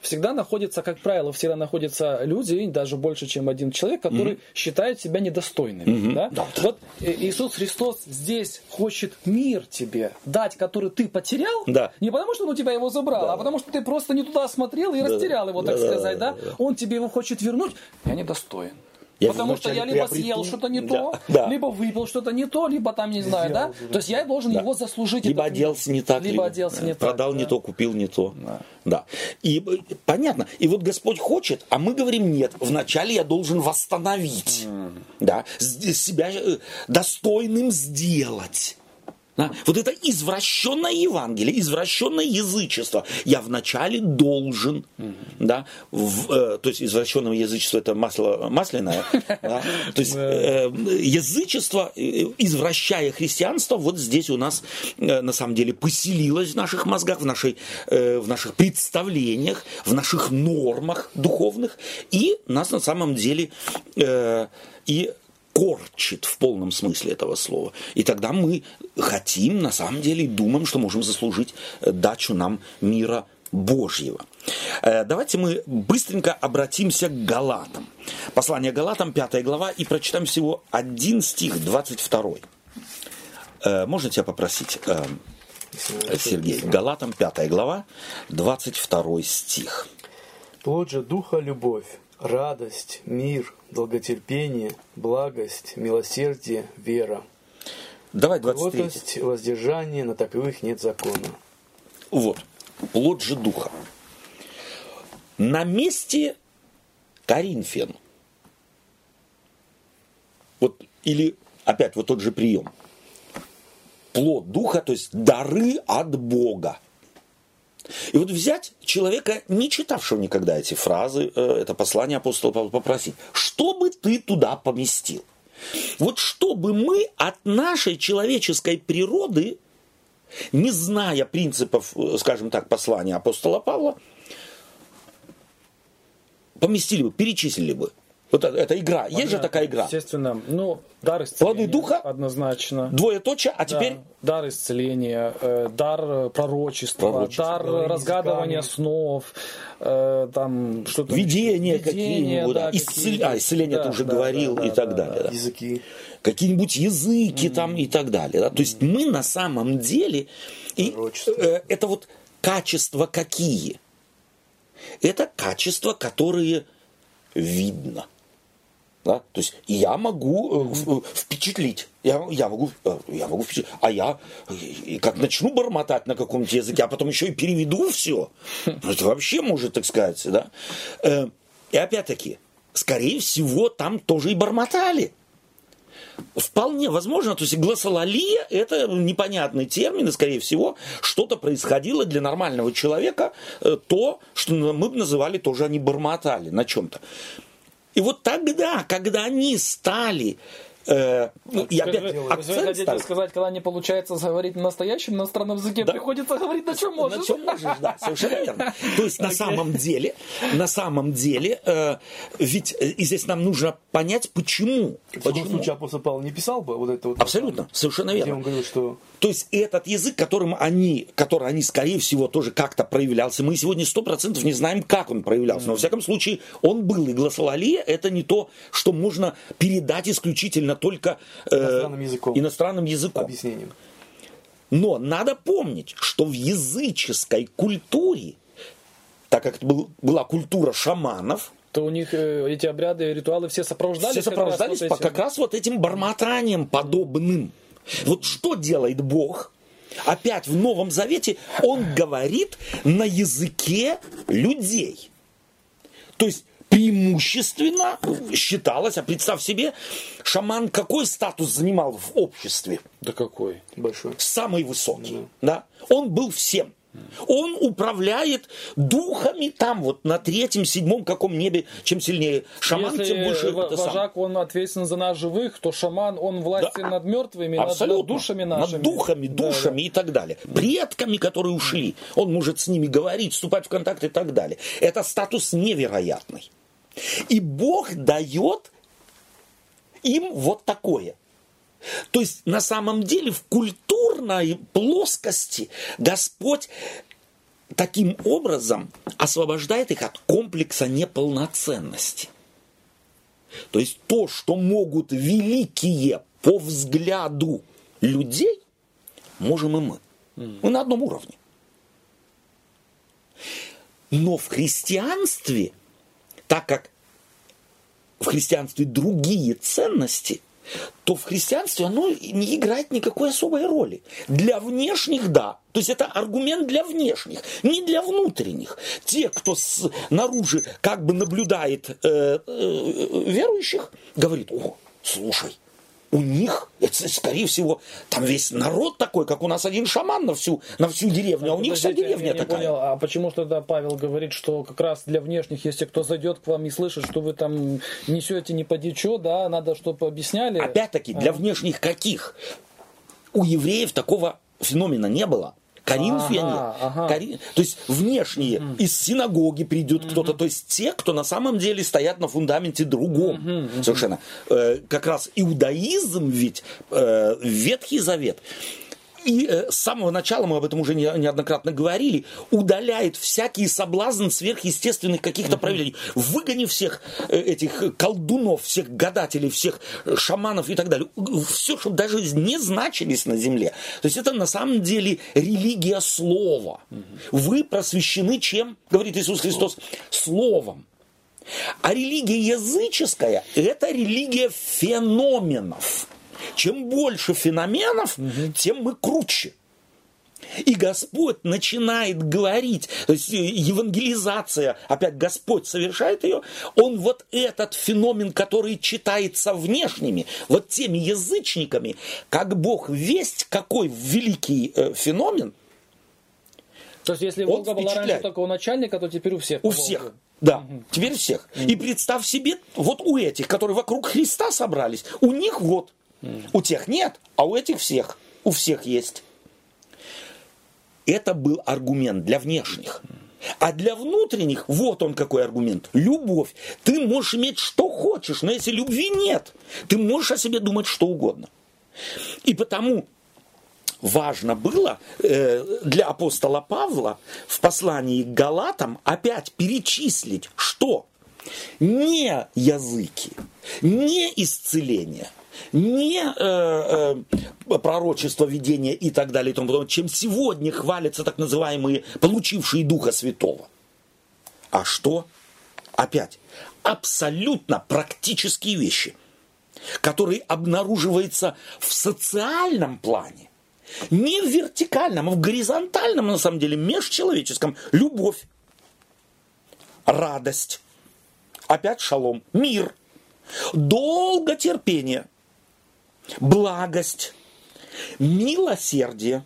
всегда находится, как правило, всегда находятся люди, даже больше, чем один человек, который считает себя недостойными, да? Да, да. Вот э, Иисус Христос здесь хочет мир тебе дать, который ты потерял, Да. не потому, что он у тебя его забрал, а потому, что ты просто не туда смотрел и растерял его, так Да, да, сказать, да? да, да. Он тебе его хочет вернуть, я недостоин. Я Потому что я либо приобрету- съел что-то не Да, то, да. либо выпил что-то не то, либо там, не знаю, да? То есть я должен его заслужить. Либо мир. оделся не так, Либо оделся не так. продал не да. то, купил не то. Да. Да. И э, понятно. И вот Господь хочет, а мы говорим нет. Вначале я должен восстановить, да, с- себя э, достойным сделать. Да? Вот это извращенное Евангелие, извращенное язычество. Я вначале должен, да, в, э, то есть извращенное язычество это масло масляное, да? то есть э, язычество, э, извращая христианство, вот здесь у нас э, на самом деле поселилось в наших мозгах, в, нашей, э, в наших представлениях, в наших нормах духовных, и нас на самом деле э, и корчит в полном смысле этого слова. И тогда мы хотим, на самом деле, и думаем, что можем заслужить э, дачу нам мира Божьего. Э, Давайте мы быстренько обратимся к Галатам. Послание Галатам, 5 глава, и прочитаем всего один стих, 22. Э, Можно тебя попросить, э, Сергей? Галатам, 5 глава, 22 стих. Плод же духа – любовь, радость, мир, долготерпение, благость, милосердие, вера. Давай 23. Кротость, воздержание, на таковых нет закона. Вот, плод же духа. На месте Коринфян. Вот, или опять вот тот же прием. Плод духа, то есть дары от Бога. И вот взять человека, не читавшего никогда эти фразы, э, это послание апостола Павла, попросить, что бы ты туда поместил? Вот чтобы мы от нашей человеческой природы не зная принципов, э, скажем так, послания апостола Павла, поместили бы, перечислили бы. Вот это, это игра. Есть же Понятно, такая игра. Естественно. Ну, дар исцеления. Плоды духа? Однозначно. Двоеточие, а Да, теперь дар исцеления, э, дар э, пророчества, Пророчество. дар Да, разгадывания языками. снов, э, там что-то видения, какие-нибудь, да, исцел- а, исцеление Да, ты уже да, говорил да, и да, так да, далее. да. Языки. Какие-нибудь языки там и так далее. да. То есть мы на самом деле, и, э, это вот качества какие? Это качества, которые видно. Да? То есть я могу э, в- впечатлить. Я, я, могу, э, я могу впечатлить. А я э, и как начну бормотать на каком-нибудь языке, а потом еще и переведу все. Ну, это вообще может, так сказать, да. Э, И опять-таки, скорее всего, там тоже и бормотали. Вполне возможно, то есть гласолалия – это непонятный термин, и, скорее всего, что-то происходило для нормального человека, э, то, что мы бы называли тоже они бормотали на чем-то. И вот тогда, когда они стали Э, ну, и опять Вы, вы хотите ставить. сказать, когда не получается говорить на настоящем иностранном языке, приходится говорить на чем можешь? На чем можешь, да, совершенно верно. То есть на самом деле, на самом деле, э, ведь э, и здесь нам нужно понять, почему. В таком Почему? случае апостол Павел не писал бы вот это вот. Абсолютно, совершенно верно. он говорил, что То есть этот язык, которым они, который они, скорее всего, тоже как-то проявлялся, мы сегодня сто процентов не знаем, как он проявлялся. Но, во всяком случае, он был. И гласолалия – это не то, что можно передать исключительно только э, Иностранным языком. иностранным языком. объяснением. Но надо помнить, что в языческой культуре, так как это был- была культура шаманов, То у них э, эти обряды, ритуалы все сопровождались? все как раз сопровождались вот этим? как раз вот этим бормотанием подобным. Вот что делает Бог? Опять в Новом Завете Он говорит на языке людей. То есть преимущественно считалось, а представь себе, шаман какой статус занимал в обществе? Да какой? Большой. самый высокий. Да. Он был всем. Он управляет духами там, вот на третьем, седьмом каком небе, чем сильнее шаман, Если тем больше в- это сам. вожак, он ответственен за нас живых, то шаман, он властен Да. над мертвыми, над, Абсолютно. над душами нашими. Над духами, Да, душами и так далее. Предками, которые ушли. Он может с ними говорить, вступать в контакт и так далее. Это статус невероятный. И Бог дает им вот такое. То есть на самом деле в культурной плоскости Господь таким образом освобождает их от комплекса неполноценности. То есть то, что могут великие по взгляду людей, можем и мы. Мы на одном уровне. Но в христианстве, так как в христианстве другие ценности, то в христианстве оно не играет никакой особой роли. Для внешних – да. То есть это аргумент для внешних, не для внутренних. Те, кто снаружи как бы наблюдает э, э, верующих, говорит, о, слушай, у них, это, скорее всего, там весь народ такой, как у нас один шаман на всю, на всю деревню, а у них вся деревня я такая. понял, а почему что тогда Павел говорит, что как раз для внешних, если кто зайдет к вам и слышит, что вы там несете не поди чё, да, надо, чтобы объясняли. Опять-таки, для внешних каких? У евреев такого феномена не было. Коринфяне, Ага, ага. Кори- то есть внешние, из синагоги придет кто-то, то есть те, кто на самом деле стоят на фундаменте другом. Совершенно. Э, как раз иудаизм ведь, э, Ветхий Завет, и э, с самого начала, мы об этом уже не- неоднократно говорили, удаляет всякий соблазн сверхъестественных каких-то проявлений. Выгони всех э, этих колдунов, всех гадателей, всех э, шаманов и так далее. Все, чтобы даже не значились на земле. То есть это на самом деле религия слова. Вы просвещены чем? Говорит Иисус Христос. Словом. А религия языческая – это религия феноменов. Чем больше феноменов, тем мы круче. И Господь начинает говорить, то есть э, евангелизация, опять Господь совершает ее, Он вот этот феномен, который читается внешними, вот теми язычниками, как Бог весть, какой великий э, феномен, То есть, если Волга была раньше только у начальника, то теперь у всех. У всех. Да, теперь всех. И представь себе, вот у этих, которые вокруг Христа собрались, у них вот, у тех нет, а у этих всех, у всех есть. Это был аргумент для внешних. А для внутренних, вот он какой аргумент. Любовь. Ты можешь иметь что хочешь, но если любви нет, ты можешь о себе думать что угодно. И потому важно было э, для апостола Павла в послании к Галатам опять перечислить, что не языки, не исцеление, не э, э, пророчество, видение и так далее, и тому подобное, чем сегодня хвалятся так называемые получившие Духа Святого. А что? Опять, абсолютно практические вещи, которые обнаруживаются в социальном плане, не в вертикальном, а в горизонтальном, на самом деле, межчеловеческом. Любовь, радость, опять шалом, мир, долготерпение, благость, милосердие,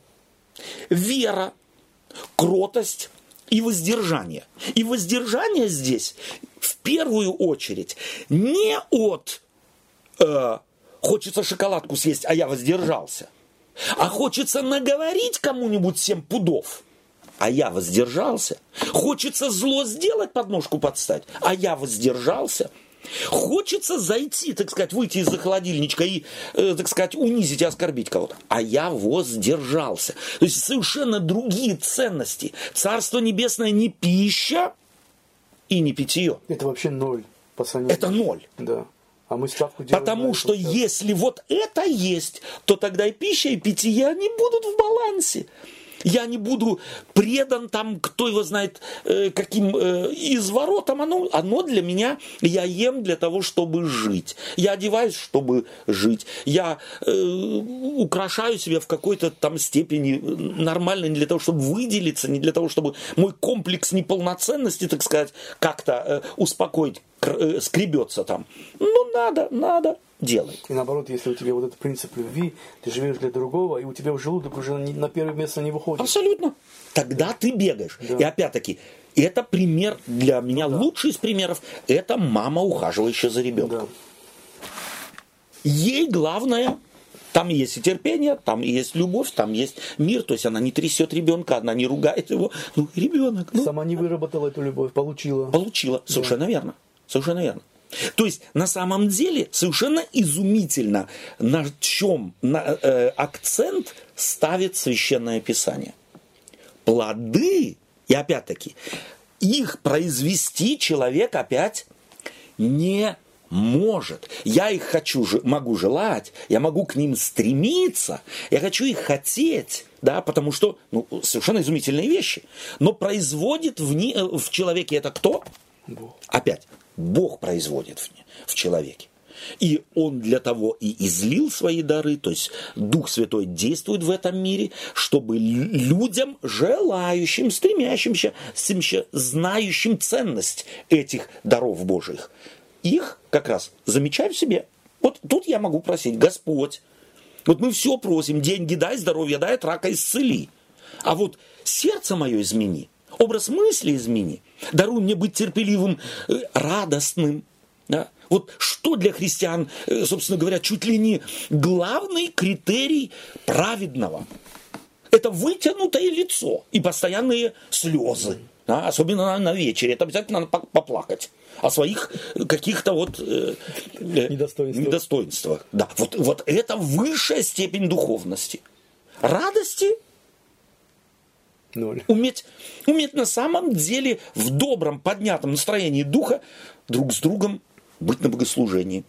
вера, кротость и воздержание. И воздержание здесь в первую очередь не от э, хочется шоколадку съесть, а я воздержался. А хочется наговорить кому-нибудь семь пудов, а я воздержался. Хочется зло сделать, подножку подстать, а я воздержался. Хочется зайти, так сказать, выйти из-за холодильничка и, э, так сказать, унизить и оскорбить кого-то. А я воздержался. То есть совершенно другие ценности. Царство небесное не пища и не питье. Это вообще ноль по сравнению. Это ноль. Да. А мы ставку делаем Потому что если вот это есть, то тогда и пища, и питье, они будут в балансе. Я не буду предан там, кто его знает, э, каким э, изворотом. Оно, оно для меня, я ем для того, чтобы жить. Я одеваюсь, чтобы жить. Я э, украшаю себя в какой-то там степени нормально не для того, чтобы выделиться, не для того, чтобы мой комплекс неполноценности, так сказать, как-то э, успокоить, э, скребется там. Ну, надо, надо, делай. И наоборот, если у тебя вот этот принцип любви, ты живешь для другого, и у тебя в желудок уже на первое место не выходит. Абсолютно. Тогда ты бегаешь. Да. И опять-таки, это пример для меня лучший из примеров. Это мама, ухаживающая за ребенком. Да. Ей главное, там есть и терпение, там есть любовь, там есть мир. То есть она не трясет ребенка, она не ругает его. Ну, ребенок, ну, Сама не выработала эту любовь, получила. получила. Совершенно верно. Совершенно верно. То есть на самом деле совершенно изумительно, на чем на, э, акцент ставит священное писание. Плоды, и опять-таки, их произвести человек опять не может. Я их хочу, могу желать, я могу к ним стремиться, я хочу их хотеть, да, потому что ну, совершенно изумительные вещи. Но производит в, ни- э, в человеке это кто? Бог. Опять, Бог производит в, в человеке. И Он для того и излил свои дары, то есть Дух Святой действует в этом мире, чтобы лю- людям, желающим, стремящимся, знающим ценность этих даров Божьих, их как раз замечать в себе. Вот тут я могу просить, Господь, вот мы все просим, деньги дай, здоровье дай, рака исцели. А вот сердце мое измени, образ мысли измени, даруй мне быть терпеливым, э, радостным. Да? Вот что для христиан, э, собственно говоря, чуть ли не главный критерий праведного. Это вытянутое лицо и постоянные слезы. да, особенно на, на вечере. Это обязательно надо по- поплакать о своих э, каких-то вот э, э, Недостоинствах. недостоинствах. Да, вот, вот это высшая степень духовности. Радости Ноль. уметь, уметь на самом деле в добром, поднятом настроении духа друг с другом быть на богослужении,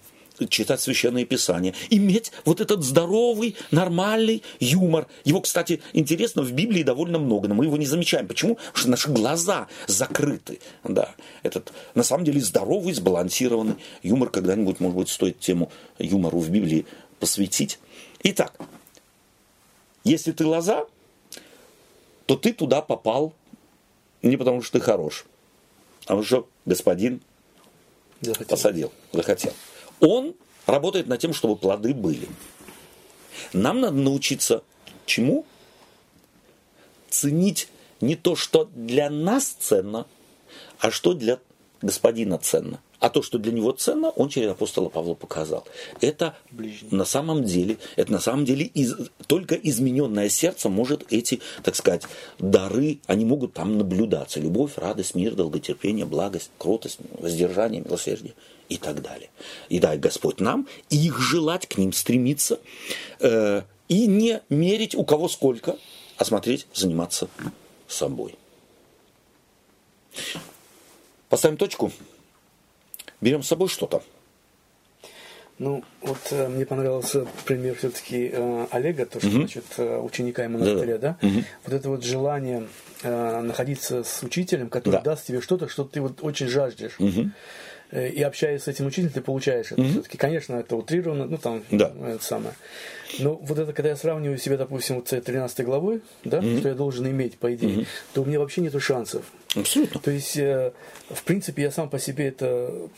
читать священное писание, иметь вот этот здоровый, нормальный юмор. Его, кстати, интересно, в Библии довольно много, но мы его не замечаем. Почему? Потому что наши глаза закрыты. Да. Этот, на самом деле, здоровый, сбалансированный юмор. Когда-нибудь, может быть, стоит тему юмору в Библии посвятить. Итак, если ты лоза, то ты туда попал не потому, что ты хорош, а потому что господин Захотел. посадил, захотел. Он работает над тем, чтобы плоды были. Нам надо научиться чему? Ценить не то, что для нас ценно, а что для господина ценно. А то, что для него ценно, он через апостола Павла показал. Это Ближний. на самом деле, это на самом деле из- только измененное сердце может эти, так сказать, дары, они могут там наблюдаться. Любовь, радость, мир, долготерпение, благость, кротость, воздержание, милосердие и так далее. И дай Господь нам их желать, к ним стремиться э, и не мерить у кого сколько, а смотреть, заниматься собой. Поставим точку. Берем с собой что-то. Ну, вот э, мне понравился пример все-таки э, Олега, то, что значит э, ученика и монастыря, да? Вот это вот желание э, находиться с учителем, который Да. даст тебе что-то, что ты вот очень жаждешь. Э, И общаясь с этим учителем, ты получаешь это. Все-таки, конечно, это утрировано, ну там Да. это самое. Но вот это, когда я сравниваю себя, допустим, вот с этой 13 главой, да, что я должен иметь, по идее, то у меня вообще нету шансов. Абсолютно. То есть, э, в принципе, я сам по себе это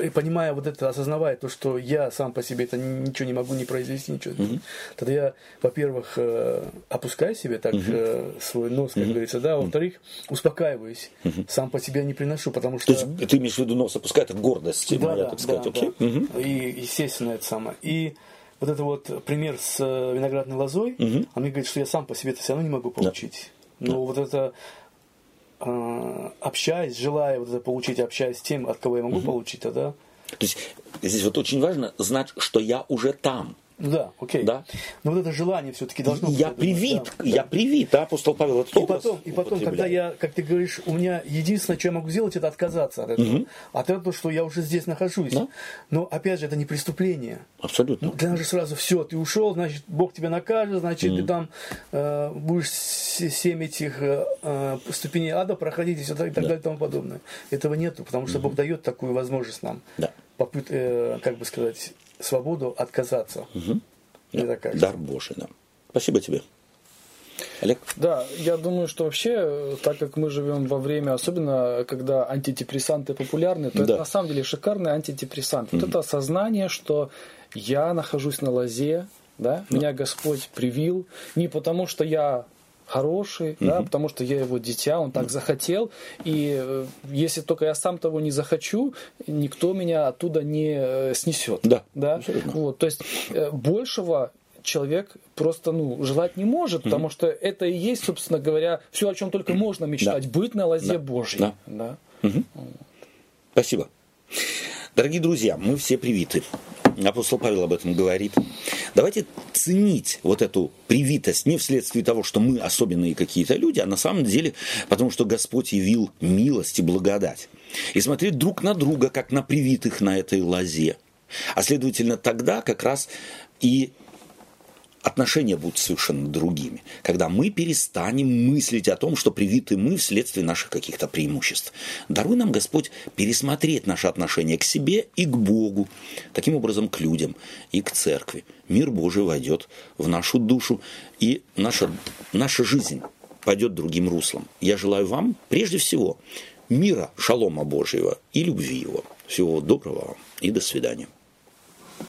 и понимая вот это, осознавая то, что я сам по себе это ничего не могу не произвести, ничего, mm-hmm. тогда я, во-первых, э, опускаю себе так mm-hmm. свой нос, как mm-hmm. говорится, да, во-вторых, успокаиваюсь, mm-hmm. сам по себе не приношу, потому что... То есть ты имеешь в виду нос опускать, это гордость, да, моя, да, так сказать, да, окей? Да. Mm-hmm. И, естественно, это самое. И вот это вот пример с виноградной лозой, mm-hmm. он мне говорит, что я сам по себе это все равно не могу получить. Да. Но да. вот это общаясь, желая вот это получить, общаясь с тем, от кого я могу угу. получить, тогда... То есть здесь вот очень важно знать, что я уже там. Да, окей. Да. Но вот это желание все-таки должно быть. Я привит, да. я привит, да, апостол Павел это И потом, и потом когда я, как ты говоришь, у меня единственное, что я могу сделать, это отказаться от этого. Угу. От этого, что я уже здесь нахожусь. Да? Но опять же, это не преступление. Абсолютно. Ну, для нас же сразу все, ты ушел, значит, Бог тебя накажет, значит, угу. ты там э, будешь семь этих э, э, ступеней ада проходить и, все, так, и так да. далее и тому подобное. Этого нету, потому что угу. Бог дает такую возможность нам. Да. Попыт, э, как бы сказать, свободу отказаться. Угу. Да. Дар Божий нам. Спасибо тебе. Олег? Да, я думаю, что вообще, так как мы живем во время, особенно когда антидепрессанты популярны, то да. это на самом деле шикарный антидепрессант. Mm-hmm. Вот это осознание, что я нахожусь на лозе, да, да. меня Господь привил, не потому что я хороший, угу. да, потому что я его дитя, он так захотел, и э, если только я сам того не захочу, никто меня оттуда не э, снесет. Да, да? Вот, то есть э, большего человек просто ну, желать не может, потому что это и есть, собственно говоря, все, о чем только можно мечтать, да. быть на лозе да. Божьей. Да. Да. Угу. Вот. Спасибо. Дорогие друзья, мы все привиты. Апостол Павел об этом говорит. Давайте ценить вот эту привитость не вследствие того, что мы особенные какие-то люди, а на самом деле потому, что Господь явил милость и благодать. И смотреть друг на друга, как на привитых на этой лозе. А следовательно, тогда как раз и отношения будут совершенно другими. Когда мы перестанем мыслить о том, что привиты мы вследствие наших каких-то преимуществ. Даруй нам, Господь, пересмотреть наши отношения к себе и к Богу, таким образом к людям и к церкви. Мир Божий войдет в нашу душу, и наша, наша жизнь пойдет другим руслом. Я желаю вам, прежде всего, мира, шалома Божьего и любви Его. Всего доброго вам и до свидания.